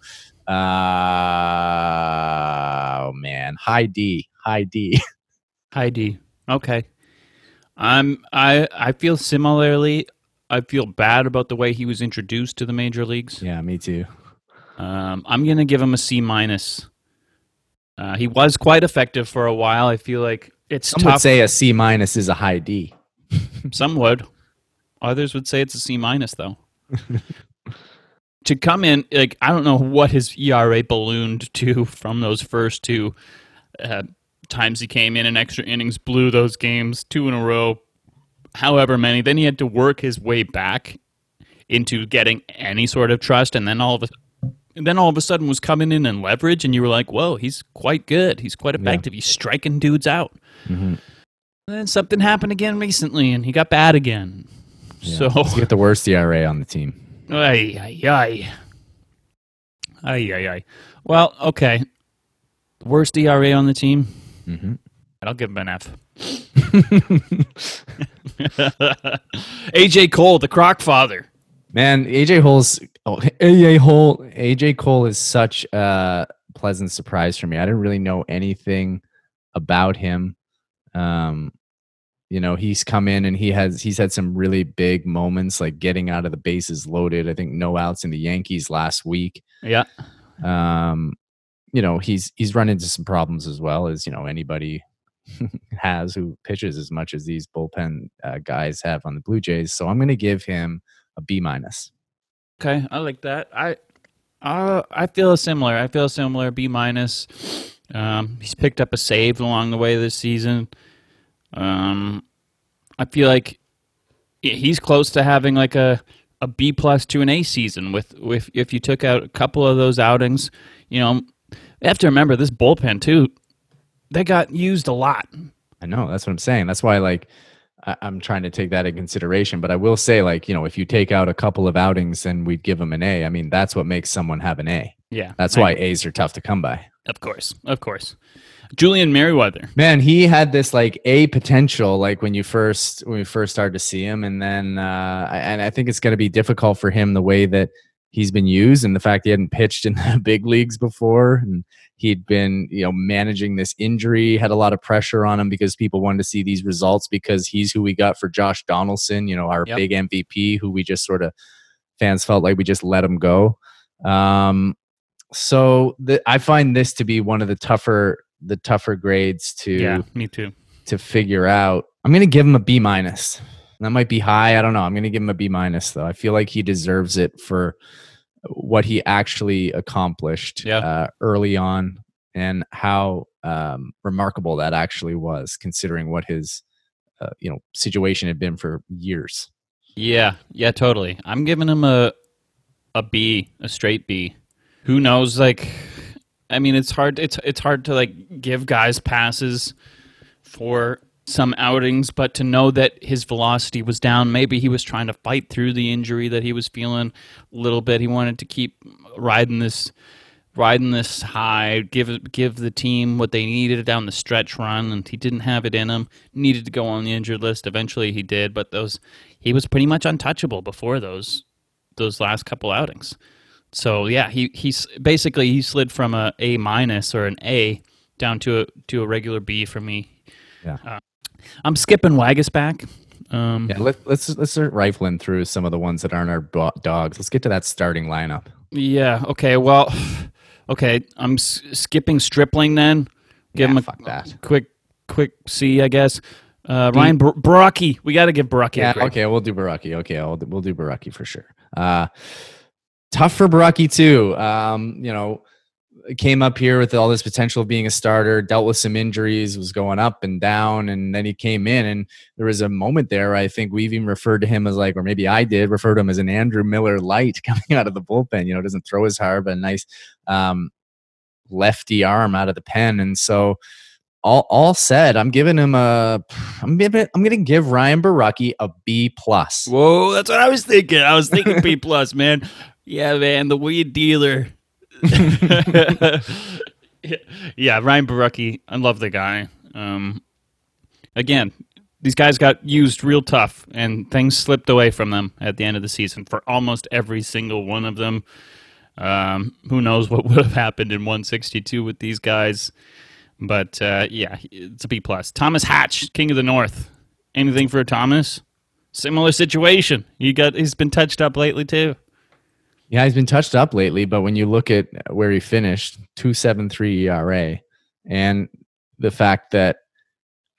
uh, oh man, high D, high D. high D. Okay. I'm I I feel similarly. I feel bad about the way he was introduced to the major leagues. Yeah, me too. Um, I'm gonna give him a C minus. Uh, he was quite effective for a while. I feel like it's Some tough. would say a C minus is a high D. Some would. Others would say it's a C minus, though. to come in, like I don't know what his ERA ballooned to from those first two uh, times he came in in extra innings, blew those games two in a row, however many. Then he had to work his way back into getting any sort of trust, and then all of a and then all of a sudden was coming in and leverage, and you were like, "Whoa, he's quite good. He's quite effective. He's striking dudes out." Mhm. And then something happened again recently, and he got bad again. Yeah. So, Let's get the worst ERA on the team. ay, ay, ay. Ay, ay, ay. Well, okay. Worst ERA on the team? hmm I'll give him an F. AJ Cole, the Croc Father. Man, AJ Hole's oh, AJ Hole AJ Cole is such a pleasant surprise for me. I didn't really know anything about him. Um, you know, he's come in and he has he's had some really big moments, like getting out of the bases loaded. I think no outs in the Yankees last week. Yeah. Um, you know, he's he's run into some problems as well as you know anybody has who pitches as much as these bullpen uh, guys have on the Blue Jays. So I'm going to give him a B minus. Okay, I like that. I uh, I feel similar. I feel similar. B minus. Um, he's picked up a save along the way this season. Um, I feel like he's close to having like a, a B plus to an A season with with if you took out a couple of those outings. You know, you have to remember this bullpen too. They got used a lot. I know that's what I'm saying. That's why like I, I'm trying to take that in consideration. But I will say like you know if you take out a couple of outings, and we'd give them an A. I mean that's what makes someone have an A. Yeah, That's I- why A's are tough to come by. Of course, of course. Julian Merryweather. Man, he had this like a potential like when you first when we first started to see him, and then uh, and I think it's going to be difficult for him the way that he's been used, and the fact he hadn't pitched in the big leagues before, and he'd been you know managing this injury, had a lot of pressure on him because people wanted to see these results because he's who we got for Josh Donaldson, you know, our Yep. big MVP, who we just sort of fans felt like we just let him go. Um, so the, I find this to be one of the tougher the tougher grades to Yeah, me too. to figure out. I'm gonna give him a B minus. That might be high. I don't know. I'm gonna give him a B minus though. I feel like he deserves it for what he actually accomplished Yeah. uh, early on and how um, remarkable that actually was, considering what his uh, you know situation had been for years. Yeah, yeah, totally. I'm giving him a a B, a straight B. Who knows? Like, I mean, it's hard. It's it's hard to like give guys passes for some outings, but to know that his velocity was down, maybe he was trying to fight through the injury that he was feeling a little bit. He wanted to keep riding this riding this high, give give the team what they needed down the stretch run, and he didn't have it in him. Needed to go on the injured list. Eventually, he did, but those he was pretty much untouchable before those those last couple outings. So yeah, he he's basically he slid from a A minus or an A down to a to a regular B for me. Yeah. Uh, I'm skipping Waguespack. Um, Yeah, let, let's let's start rifling through some of the ones that aren't our dogs. Let's get to that starting lineup. yeah. Okay. Well. Okay. I'm s- skipping Stripling then. Give Yeah, him a fuck that. quick quick C, I guess. Uh, Ryan Bar- Borucki. We got to give Borucki Yeah, okay, we'll do Borucki. Okay, I'll, we'll do Borucki for sure. Uh, tough for Borucki too. Um, you know, came up here with all this potential of being a starter, dealt with some injuries, was going up and down, and then he came in, and there was a moment there. I think we've even referred to him as like, or maybe I did refer to him as an Andrew Miller light coming out of the bullpen. You know, doesn't throw as hard, but a nice um, lefty arm out of the pen, and so all all said, I'm giving him a I'm giving I'm gonna give Ryan Borucki a B plus. Whoa, that's what I was thinking. I was thinking B plus, man. Yeah, man, the weed dealer. yeah, Ryan Borucki. I love the guy. Um, again, these guys got used real tough, and things slipped away from them at the end of the season for almost every single one of them. Um, who knows what would have happened in 162 with these guys? But uh, yeah, it's a B plus. Thomas Hatch, King of the North. Anything for Thomas? Similar situation. You got he's been touched up lately too. Yeah, he's been touched up lately, but when you look at where he finished, 273 ERA, and the fact that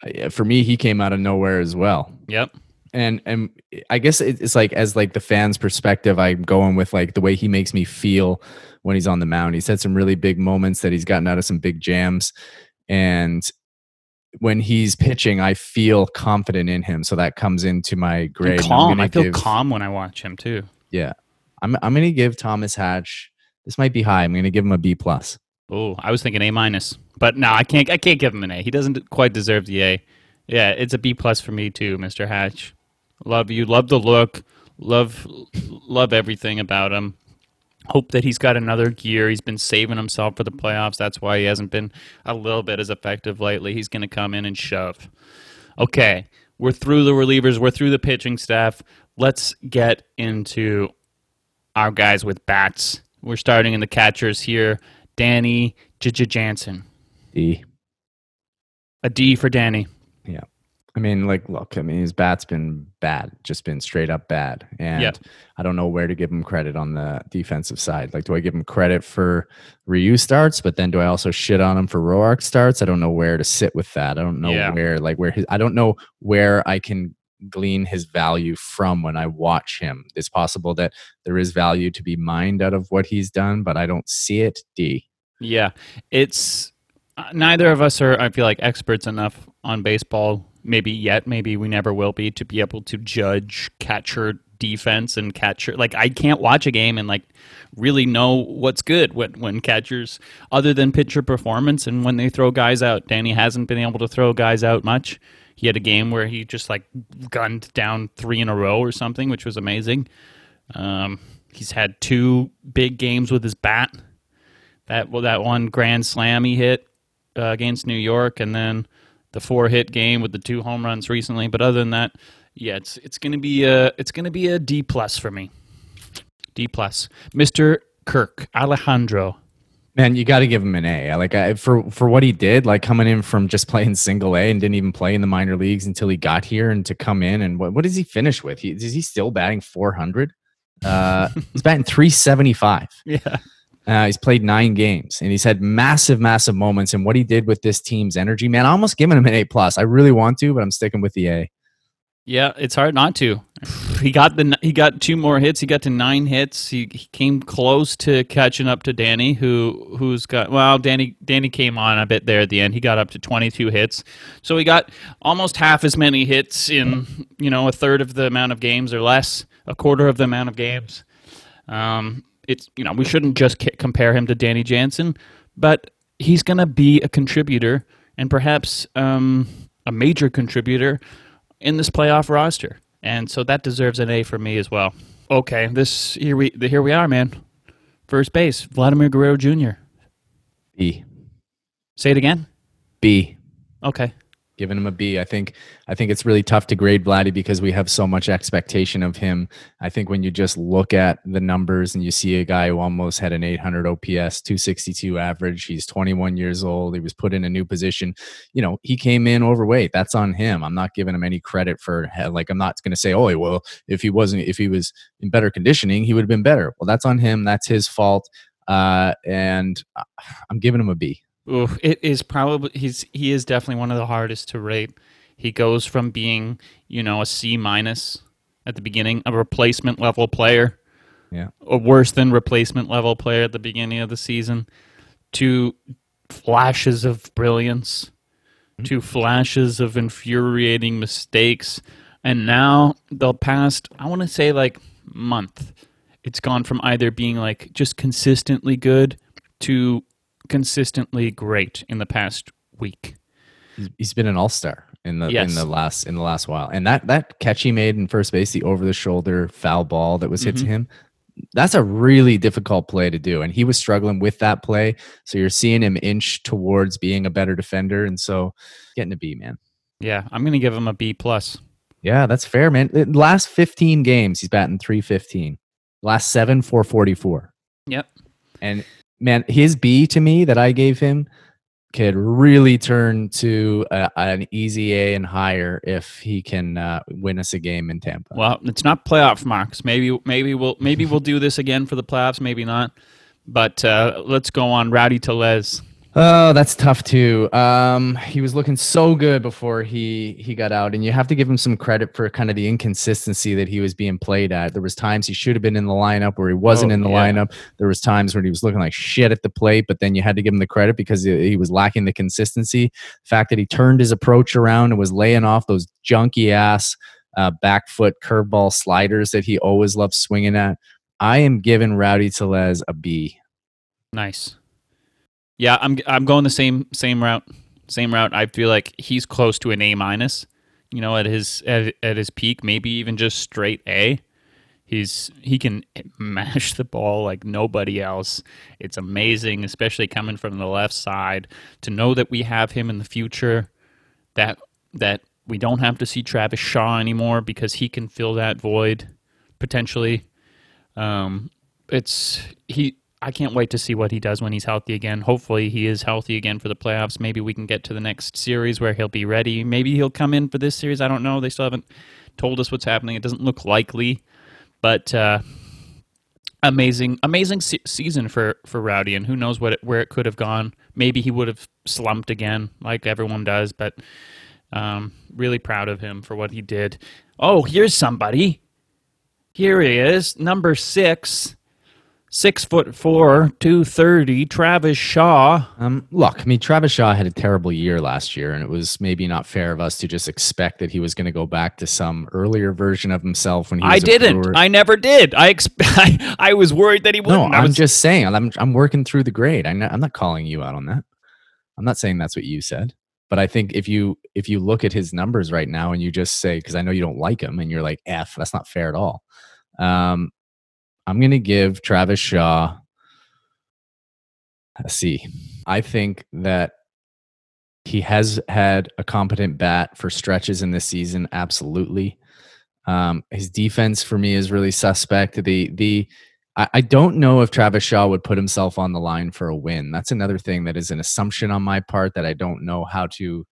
uh, for me he came out of nowhere as well. Yep. And and I guess it's like as like the fans' perspective, I'm going with like the way he makes me feel when he's on the mound. He's had some really big moments that he's gotten out of some big jams. And when he's pitching, I feel confident in him. So that comes into my grade. Calm. I feel give, calm when I watch him too. Yeah. I'm I'm gonna give Thomas Hatch. This might be high. I'm gonna give him a B plus. Oh, I was thinking A minus, but no, I can't. I can't give him an A. He doesn't quite deserve the A. Yeah, it's a B plus for me too, Mr. Hatch. Love you. Love the look. Love love everything about him. Hope that he's got another gear. He's been saving himself for the playoffs. That's why he hasn't been a little bit as effective lately. He's going to come in and shove. Okay, we're through the relievers. We're through the pitching staff. Let's get into our guys with bats. We're starting in the catchers here. Danny J. Jansen. D. A D for Danny. Yeah. I mean, like, look, I mean, his bat's been bad, just been straight up bad. And yep. I don't know where to give him credit on the defensive side. Like, do I give him credit for Ryu starts, but then do I also shit on him for Roark starts? I don't know where to sit with that. I don't know yeah. where, like, where his, I don't know where I can glean his value from when I watch him. It's possible that there is value to be mined out of what he's done, but I don't see it. D. Yeah, it's uh, neither of us are. I feel like experts enough on baseball. Maybe yet, maybe we never will be to be able to judge catcher defense and catcher. Like I can't watch a game and like really know what's good when when catchers other than pitcher performance and when they throw guys out. Danny hasn't been able to throw guys out much. He had a game where he just like gunned down three in a row or something, which was amazing. Um, he's had two big games with his bat. That well, that one grand slam he hit uh, against New York, and then the four hit game with the two home runs recently. But other than that, yeah, it's it's gonna be a it's gonna be a D plus for me. D plus, Mister Kirk Alejandro Man, you got to give him an A. Like I, for for what he did, like coming in from just playing single A and didn't even play in the minor leagues until he got here, and to come in and what what does he finish with? He, is he still batting 400? Uh, he's batting 375. Yeah. Uh, he's played nine games and he's had massive, massive moments. And what he did with this team's energy, man, I'm almost giving him an A plus. I really want to, but I'm sticking with the A. Yeah, it's hard not to. He got the he got two more hits. He got to nine hits. He, he came close to catching up to Danny, who who's got well. Danny Danny came on a bit there at the end. He got up to 22 hits, so he got almost half as many hits in you know a third of the amount of games or less, a quarter of the amount of games. Um, it's you know we shouldn't just compare him to Danny Jansen, but he's going to be a contributor and perhaps um, a major contributor in this playoff roster, and so that deserves an A for me as well. Okay, this here we here we are, man. First base, Vladimir Guerrero Jr. B. Say it again. B. Okay giving him a B. I think I think it's really tough to grade Vladdy because we have so much expectation of him. I think when you just look at the numbers and you see a guy who almost had an 800 OPS, 262 average, he's 21 years old, he was put in a new position. You know, he came in overweight. That's on him. I'm not giving him any credit for like I'm not going to say, "Oh, well, if he wasn't if he was in better conditioning, he would have been better." Well, that's on him. That's his fault. Uh, and I'm giving him a B. Ooh, it is probably he's he is definitely one of the hardest to rate. He goes from being you know a C minus at the beginning, a replacement level player, yeah, a worse than replacement level player at the beginning of the season, to flashes of brilliance, mm-hmm. to flashes of infuriating mistakes, and now the past I want to say like month, it's gone from either being like just consistently good to consistently great in the past week. He's been an all star in the yes. in the last in the last while, and that that catch he made in first base, the over the shoulder foul ball that was hit mm-hmm. to him, that's a really difficult play to do, and he was struggling with that play. So you're seeing him inch towards being a better defender, and so getting a B, man. Yeah, I'm gonna give him a B plus. Yeah, that's fair, man. last 15 games, he's batting 315. Last seven, 444. Yep. And man, his B to me that I gave him could really turn to a, an easy A and higher if he can uh, win us a game in Tampa. Well, it's not playoff Marks. Maybe maybe we'll maybe we'll do this again for the playoffs. Maybe not. But uh, let's go on, Rowdy Tellez. Oh, that's tough too. Um, he was looking so good before he he got out, and you have to give him some credit for kind of the inconsistency that he was being played at. There was times he should have been in the lineup where he wasn't Oh, in the yeah. lineup. There was times when he was looking like shit at the plate, but then you had to give him the credit because he, he was lacking the consistency. The fact that he turned his approach around and was laying off those junky ass uh, back foot curveball sliders that he always loved swinging at. I am giving Rowdy Tellez a B. Nice. Yeah, I'm I'm going the same same route. Same route. I feel like he's close to an A minus. You know, at his at, at his peak, maybe even just straight A. He's he can mash the ball like nobody else. It's amazing, especially coming from the left side. To know that we have him in the future, that that we don't have to see Travis Shaw anymore because he can fill that void potentially. Um, it's he. I can't wait to see what he does when he's healthy again. Hopefully, he is healthy again for the playoffs. Maybe we can get to the next series where he'll be ready. Maybe he'll come in for this series. I don't know. They still haven't told us what's happening. It doesn't look likely, but uh, amazing, amazing se- season for for Rowdy, and who knows what it, where it could have gone. Maybe he would have slumped again, like everyone does. But um, really proud of him for what he did. Oh, here's somebody. Here he is, number six, six foot four, two thirty, Travis Shaw. Um, look, I mean, Travis Shaw had a terrible year last year, and it was maybe not fair of us to just expect that he was going to go back to some earlier version of himself when he was I didn't. Brewer. I never did. I, exp- I I was worried that he no, wouldn't. I I'm was, just saying. I'm I'm working through the grade. I'm not, I'm not calling you out on that. I'm not saying that's what you said, but I think if you if you look at his numbers right now and you just say because I know you don't like him and you're like F, that's not fair at all. Um, I'm gonna give Travis Shaw a C. I think that he has had a competent bat for stretches in this season. Absolutely. Um, his defense for me is really suspect. The the I, I don't know if Travis Shaw would put himself on the line for a win. That's another thing that is an assumption on my part that I don't know how to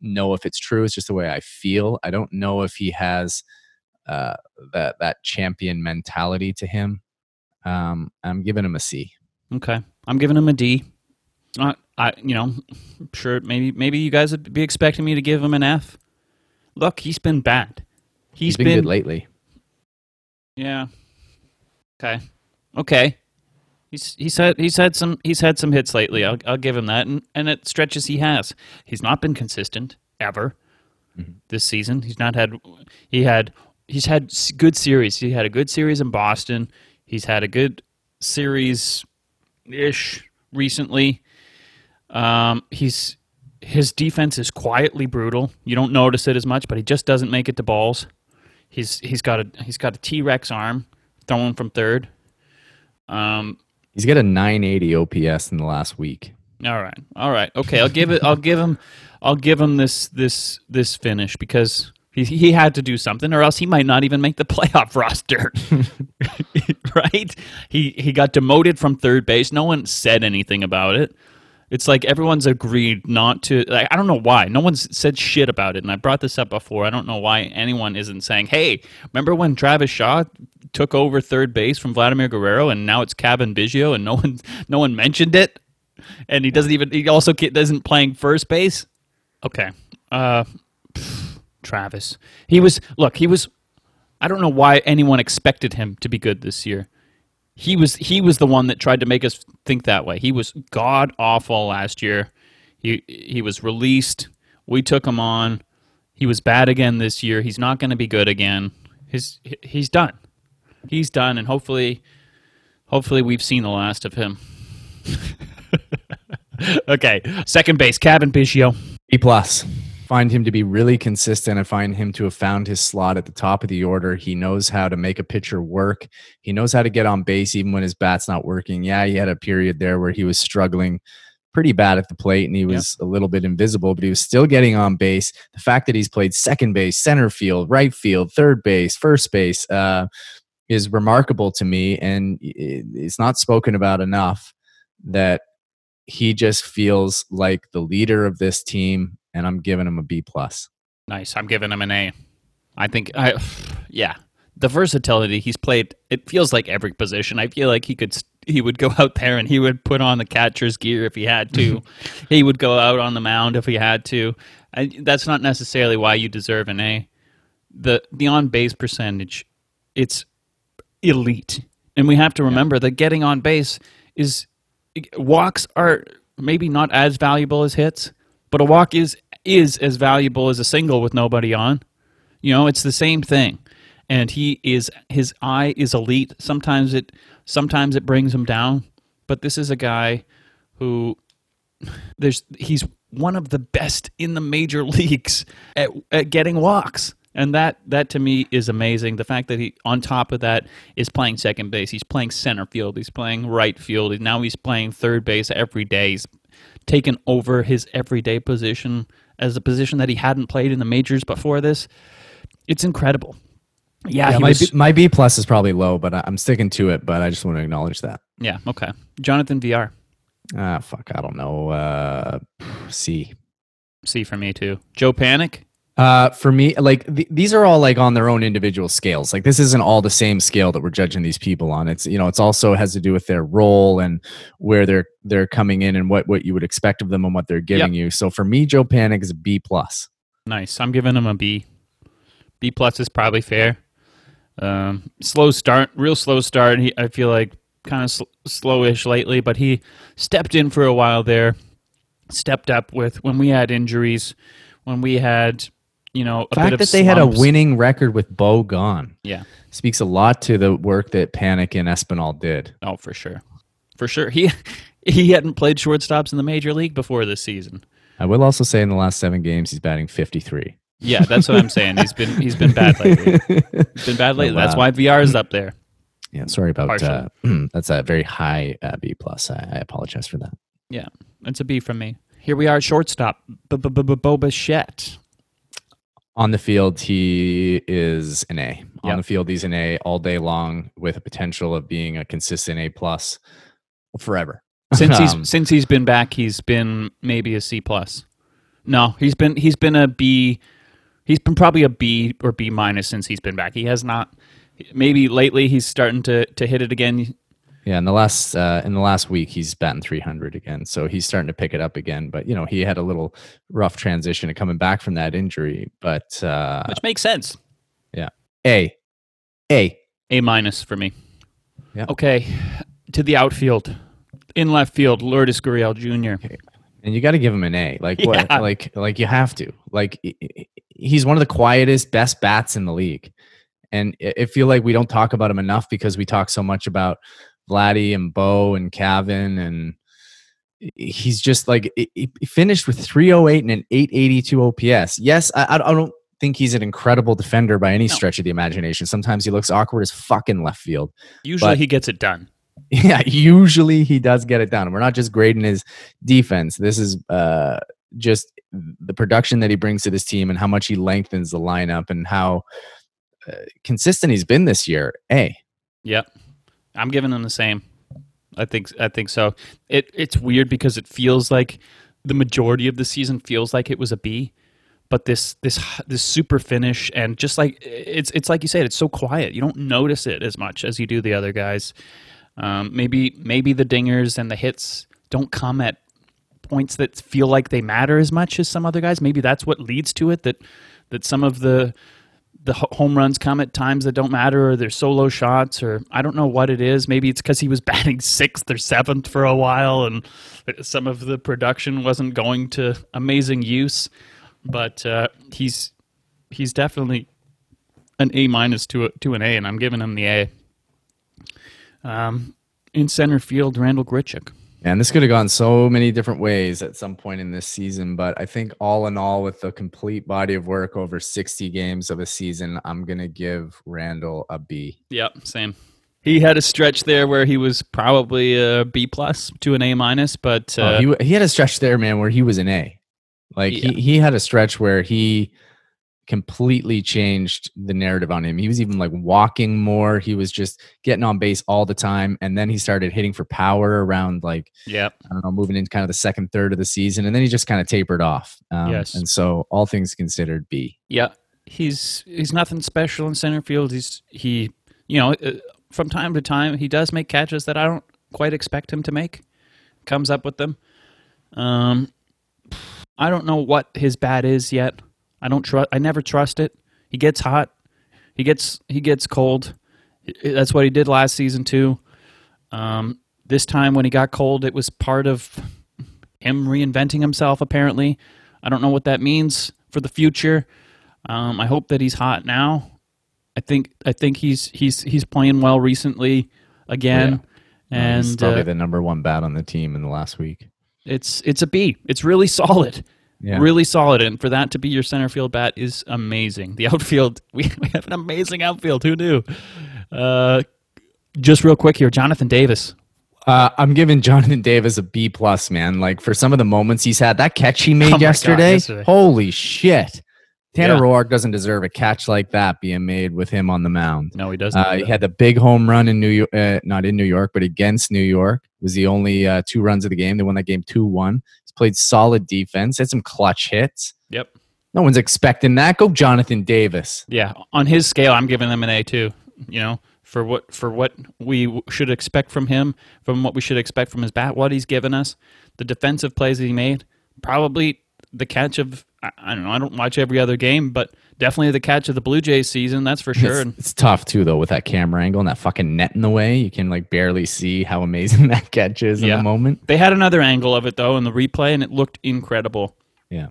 know if it's true. It's just the way I feel. I don't know if he has uh, that that champion mentality to him. Um, I'm giving him a C. okay. I'm giving him a D. Uh, I you know, sure maybe maybe you guys would be expecting me to give him an F. Look, he's been bad. he's been, good lately. Yeah. Okay. Okay. He's he's had he's had some he's had some hits lately. I'll I'll give him that, and and at stretches he has. He's not been consistent ever this season. He's not had he had he's had good series. He had a good series in Boston. He's had a good series ish recently. Um, he's his defense is quietly brutal. You don't notice it as much, but he just doesn't make it to balls. He's he's got a he's got a T Rex arm throwing from third. Um, He's got a 980 OPS in the last week. all right, all right, okay. I'll give it. I'll give him. I'll give him this this this finish because he he had to do something, or else he might not even make the playoff roster. right? He he got demoted from third base. No one said anything about it. It's like everyone's agreed not to. Like, I don't know why. No one's said shit about it. And I brought this up before. I don't know why anyone isn't saying, "Hey, remember when Travis Shaw took over third base from Vladimir Guerrero, and now it's Cavan Biggio, and no one no one mentioned it, and he doesn't even he also isn't playing first base." Okay, uh, Travis. He was look. He was. I don't know why anyone expected him to be good this year he was he was the one that tried to make us think that way. He was god awful last year. He he was released. We took him on. He was bad again this year. He's not going to be good again. His he's done. He's done, and hopefully, hopefully we've seen the last of him. okay, second base, Cavan Biggio. B plus. Find him to be really consistent. I find him to have found his slot at the top of the order. He knows how to make a pitcher work. He knows how to get on base even when his bat's not working. Yeah, he had a period there where he was struggling pretty bad at the plate and he was a little bit invisible, but he was still getting on base. The fact that he's played second base, center field, right field, third base, first base uh, is remarkable to me. And it's not spoken about enough that he just feels like the leader of this team, and I'm giving him a B plus. Nice. I'm giving him an A. I think I yeah. The versatility he's played, it feels like every position. I feel like he could he would go out there and he would put on the catcher's gear if he had to. he would go out on the mound if he had to. I, that's not necessarily why you deserve an A. The the on base percentage, it's elite, and we have to remember that getting on base is walks are maybe not as valuable as hits, but a walk is is as valuable as a single with nobody on. You know, it's the same thing. And he is his eye is elite. Sometimes it sometimes it brings him down, but this is a guy who there's he's one of the best in the major leagues at, at getting walks. And that that to me is amazing. The fact that he on top of that is playing second base, he's playing center field, he's playing right field, and now he's playing third base every day. He's taken over his everyday position as a position that he hadn't played in the majors before this. It's incredible. Yeah, Yeah, my, was- B, my B plus is probably low, but I- I'm sticking to it. But I just want to acknowledge that. yeah, okay. Jonathan Villar. Ah, fuck, I don't know. Uh, C. C for me too. Joe Panik. Uh, for me, like th- these are all like on their own individual scales. Like this isn't all the same scale that we're judging these people on. It's you know, it's also has to do with their role and where they're they're coming in and what what you would expect of them and what they're giving you. So for me, Joe Panik is a B plus. Nice. I'm giving him a B. B plus is probably fair. Um, slow start, real slow start. He, I feel like kind of sl- slowish lately, but he stepped in for a while there. Stepped up with when we had injuries, when we had you know a The fact bit of that they had a winning record with Bo gone Yeah. speaks a lot to the work that Panik and Espinal did. Oh, for sure, for sure. He he hadn't played shortstops in the major league before this season. I will also say in the last seven games he's batting 53. Yeah, that's what I'm saying. He's been he's been bad lately. He's been bad lately. That's wow. why Villar is up there. Yeah, sorry about uh, that's a very high uh, B plus. I, I apologize for that. Yeah, it's a B from me. Here we are, shortstop, Boba Bichette. On the field, he is an A. On Yep. the field, he's an A all day long with a potential of being a consistent A plus forever. Since he's Um, since he's been back, he's been maybe a C plus. No, he's been he's been a B. He's been probably a B or B minus since he's been back. He has not. Maybe lately he's starting to to hit it again. Yeah, in the last uh, in the last week, he's batting 300 again, so he's starting to pick it up again. But you know, he had a little rough transition to coming back from that injury. But uh, which makes sense. Yeah, a, A, A minus for me. Yep. Okay, to the outfield, in left field, Lourdes Gurriel Jr. and you got to give him an A. Like what? Yeah. Like like you have to. Like he's one of the quietest, best bats in the league, and I I feel like we don't talk about him enough because we talk so much about Vladdy and Bo and Cavan, and he's just like he he finished with 308 and an 882 OPS. Yes, I, I don't think he's an incredible defender by any No. stretch of the imagination. Sometimes he looks awkward as fucking left field. Usually But- he gets it done. Yeah, usually he does get it done. We're not just grading his defense. This is uh, just the production that he brings to this team and how much he lengthens the lineup and how uh, consistent he's been this year. A. Yep. I'm giving them the same. I think I think so. It it's weird because it feels like the majority of the season feels like it was a B, but this this this super finish and just like it's it's like you said, it's so quiet. You don't notice it as much as you do the other guys. Um, maybe maybe the dingers and the hits don't come at points that feel like they matter as much as some other guys. Maybe that's what leads to it that that some of the the home runs come at times that don't matter or they're solo shots or I don't know what it is. Maybe it's because he was batting sixth or seventh for a while and some of the production wasn't going to amazing use. But uh, he's he's definitely an A minus to a, to an A, and I'm giving him the A. Um, in center field, Randal Grichuk. And this could have gone so many different ways at some point in this season, but I think all in all, with the complete body of work over 60 games of a season, I'm going to give Randal a B. Yep, same. He had a stretch there where he was probably a B plus to an A minus, but Oh, uh, he, he had a stretch there, man, where he was an A. Like Yeah. he, he had a stretch where he completely changed the narrative on him. He was even like walking more. He was just getting on base all the time. And then he started hitting for power around like, Yep. I don't know, moving into kind of the second third of the season. And then he just kind of tapered off. Um, Yes. And so all things considered, B. Yeah, he's he's nothing special in center field. He's he, you know, uh, from time to time he does make catches that I don't quite expect him to make. Comes up with them. Um, I don't know what his bat is yet. I don't trust. I never trust it. He gets hot. He gets he gets cold. That's what he did last season too. Um, this time when he got cold, it was part of him reinventing himself. Apparently, I don't know what that means for the future. Um, I hope that he's hot now. I think I think he's he's he's playing well recently again, he's and probably uh, the number one bat on the team in the last week. it's it's a B. It's really solid, Yeah. really solid, and for that to be your center field bat is amazing. The outfield, we, we have an amazing outfield. Who knew? Uh, just real quick here, Jonathan Davis. Uh, I'm giving Jonathan Davis a B plus, man. Like for some of the moments he's had, that catch he made Oh my God, yesterday, yesterday. holy shit! Tanner Yeah. Roark doesn't deserve a catch like that being made with him on the mound. No, he doesn't. Uh, he had the big home run in New York, uh, not in New York, but against New York. It was the only uh, two runs of the game. They won that game two one. Played solid defense. Had some clutch hits. yep. No one's expecting that. Go Jonathan Davis. Yeah, on his scale, I'm giving them an A too. You know, for what for what we should expect from him, from what we should expect from his bat, what he's given us, the defensive plays that he made, probably the catch of I, I don't know. I don't watch every other game, but definitely the catch of the Blue Jays season. That's for sure. It's, it's tough too, though, with that camera angle and that fucking net in the way. You can like barely see how amazing that catch is in the moment. they had another angle of it though in the replay, and it looked incredible. Yeah.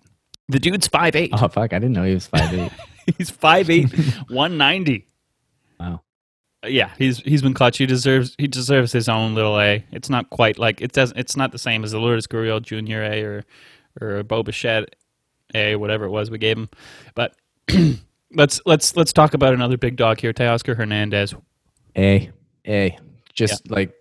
The dude's five eight. Oh fuck! I didn't know he was five eight. He's 5'8", 190. Wow. Uh, yeah, he's he's been clutch. He deserves he deserves his own little A. It's not quite like it doesn't. It's not the same as the Lourdes Gurriel Jr. A or or a Bo Bichette A, whatever it was we gave him. But let's let's let's talk about another big dog here, Teoscar Hernandez. A A. Just like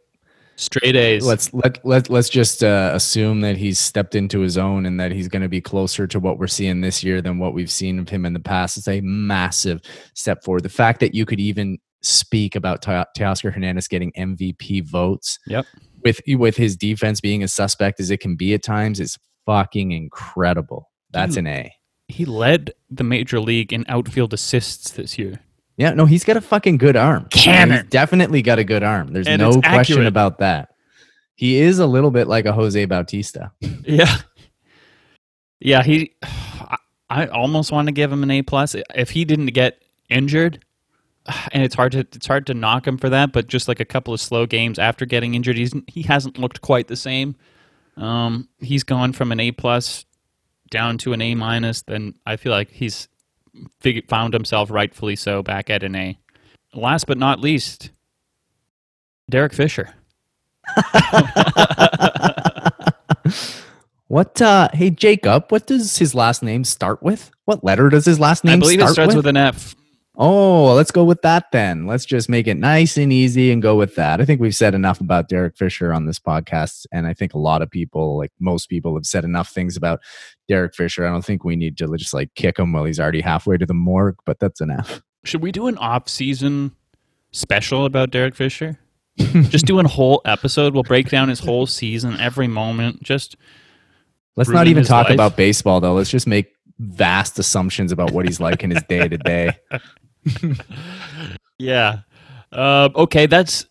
Straight A's. let's let let let's just uh, assume that he's stepped into his own and that he's going to be closer to what we're seeing this year than what we've seen of him in the past. It's a massive step forward. The fact that you could even speak about Te- Teoscar Hernandez getting MVP votes Yep. with with his defense being as suspect as it can be at times is fucking incredible. That's an A. He led the major league in outfield assists this year. Yeah, no, he's got a fucking good arm. Cannon. He's definitely got a good arm. There's And no question accurate. about that. He is a little bit like a Jose Bautista. Yeah. Yeah, he I- I almost want to give him an A plus if he didn't get injured. And it's hard to it's hard to knock him for that, but just like a couple of slow games after getting injured, he's he hasn't looked quite the same. Um, he's gone from an A plus down to an A minus. Then I feel like he's fig- found himself rightfully so back at an A. Last but not least, Derek Fisher. What uh hey Jacob, what does his last name start with? What letter does his last name I believe start it starts with? with an F. Oh, let's go with that then. Let's just make it nice and easy and go with that. I think we've said enough about Derek Fisher on this podcast. And I think a lot of people, like most people, have said enough things about Derek Fisher. I don't think we need to just like kick him while he's already halfway to the morgue, but that's enough. Should we do an off-season special about Derek Fisher? just do a whole episode. We'll break down his whole season, every moment. Just Let's not even talk life. about baseball though. Let's just make vast assumptions about what he's like in his day to day. yeah. Uh, okay, that's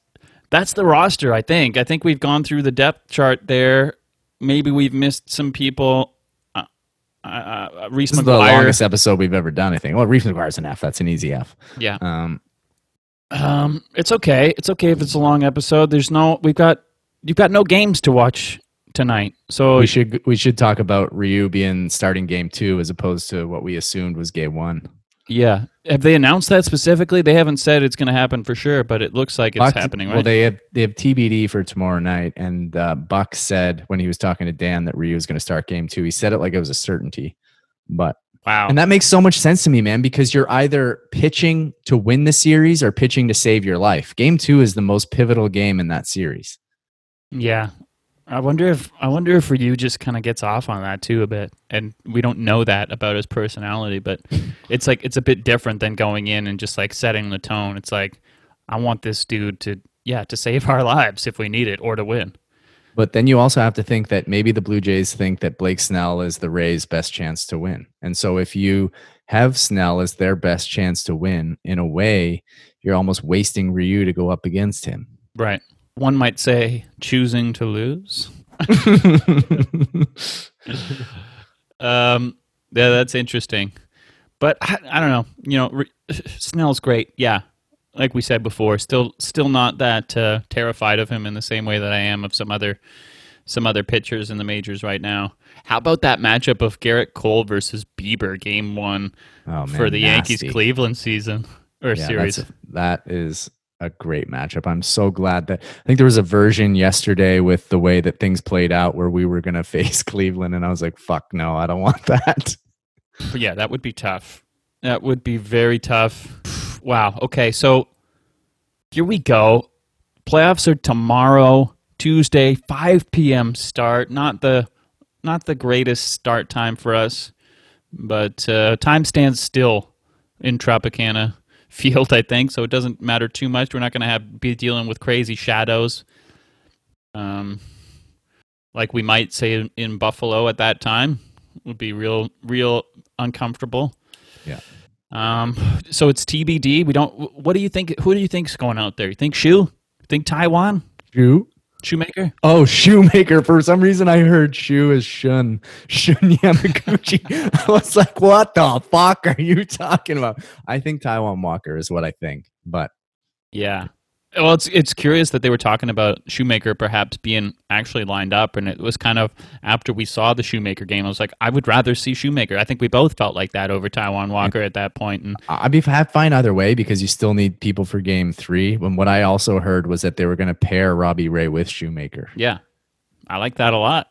that's the roster. I think. I think we've gone through the depth chart there. Maybe we've missed some people. Uh, uh, uh, Reese This is the longest episode we've ever done, I think. Well, Reese McGuire's an F. That's an easy F. Yeah. Um, Um, it's okay. It's okay if it's a long episode. There's no. We've got. You've got no games to watch tonight. So we should we should talk about Ryu being starting game two as opposed to what we assumed was game one. Yeah. Have they announced that specifically? They haven't said it's going to happen for sure, but it looks like it's Buck- happening, right? Well, they have they have TBD for tomorrow night, and uh, Buck said when he was talking to Dan that Ryu was going to start game two. He said it like it was a certainty, but wow. and that makes so much sense to me, man, because you're either pitching to win the series or pitching to save your life. Game two is the most pivotal game in that series. yeah. I wonder if I wonder if Ryu just kind of gets off on that too a bit, and we don't know that about his personality. But it's like it's a bit different than going in and just like setting the tone. It's like I want this dude to yeah to save our lives if we need it or to win. But then you also have to think that maybe the Blue Jays think that Blake Snell is the Rays' best chance to win. And so if you have Snell as their best chance to win, in a way, you're almost wasting Ryu to go up against him. Right. One might say choosing to lose. um, yeah, that's interesting. But I, I don't know. You know, Re- Snell's great. Yeah, like we said before, still still not that uh, terrified of him in the same way that I am of some other some other pitchers in the majors right now. How about that matchup of Gerrit Cole versus Bieber, Game One Oh, for the nasty. Yankees Cleveland season or Yeah, series? that's- That is a great matchup. I'm so glad that I think there was a version yesterday with the way that things played out where we were going to face Cleveland, and I was like, "Fuck no, I don't want that." Yeah, that would be tough. That would be very tough. Wow. Okay, so here we go. Playoffs are tomorrow, Tuesday, 5 p.m. start. Not the not the greatest start time for us, but uh, time stands still in Tropicana Field, I think. So it doesn't matter too much. We're not going to have be dealing with crazy shadows, um, like we might say in, in Buffalo at that time. Would be real, real uncomfortable. Yeah. Um. So it's TBD. We don't. What do you think? Who do you think's going out there? You think Shu? You think Taijuan? Shoe? Shoemaker? Oh, shoemaker. For some reason, I heard shoe is shun. Shun Yamaguchi. I was like, what the fuck are you talking about? I think Taijuan Walker is what I think. But Yeah. Well, it's it's curious that they were talking about Shoemaker perhaps being actually lined up, and it was kind of after we saw the Shoemaker game. I was like, I would rather see Shoemaker. I think we both felt like that over Taijuan Walker at that point. and I'd be fine either way because you still need people for game three. And what I also heard was that they were going to pair Robbie Ray with Shoemaker. yeah, I like that a lot.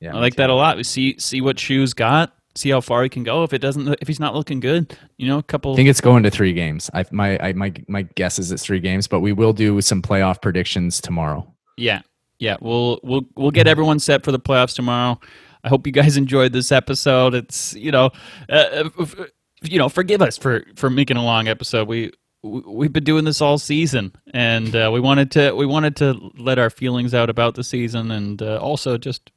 Yeah, I like too. that a lot. We see see what Shoe's got, see how far he can go. If it doesn't, if he's not looking good, you know, a couple. I think it's going to three games. I, my I, my my guess is it's three games, but we will do some playoff predictions tomorrow. Yeah, yeah. We'll we'll we'll get everyone set for the playoffs tomorrow. I hope you guys enjoyed this episode. It's you know, uh, f- you know, forgive us for for making a long episode. We we- we've been doing this all season, and uh, we wanted to we wanted to let our feelings out about the season, and uh, also just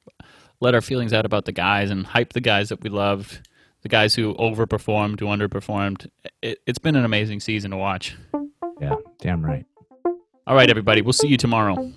let our feelings out about the guys and hype the guys that we loved, the guys who overperformed, who underperformed. It, it's been an amazing season to watch. Yeah, damn right. All right, everybody. We'll see you tomorrow.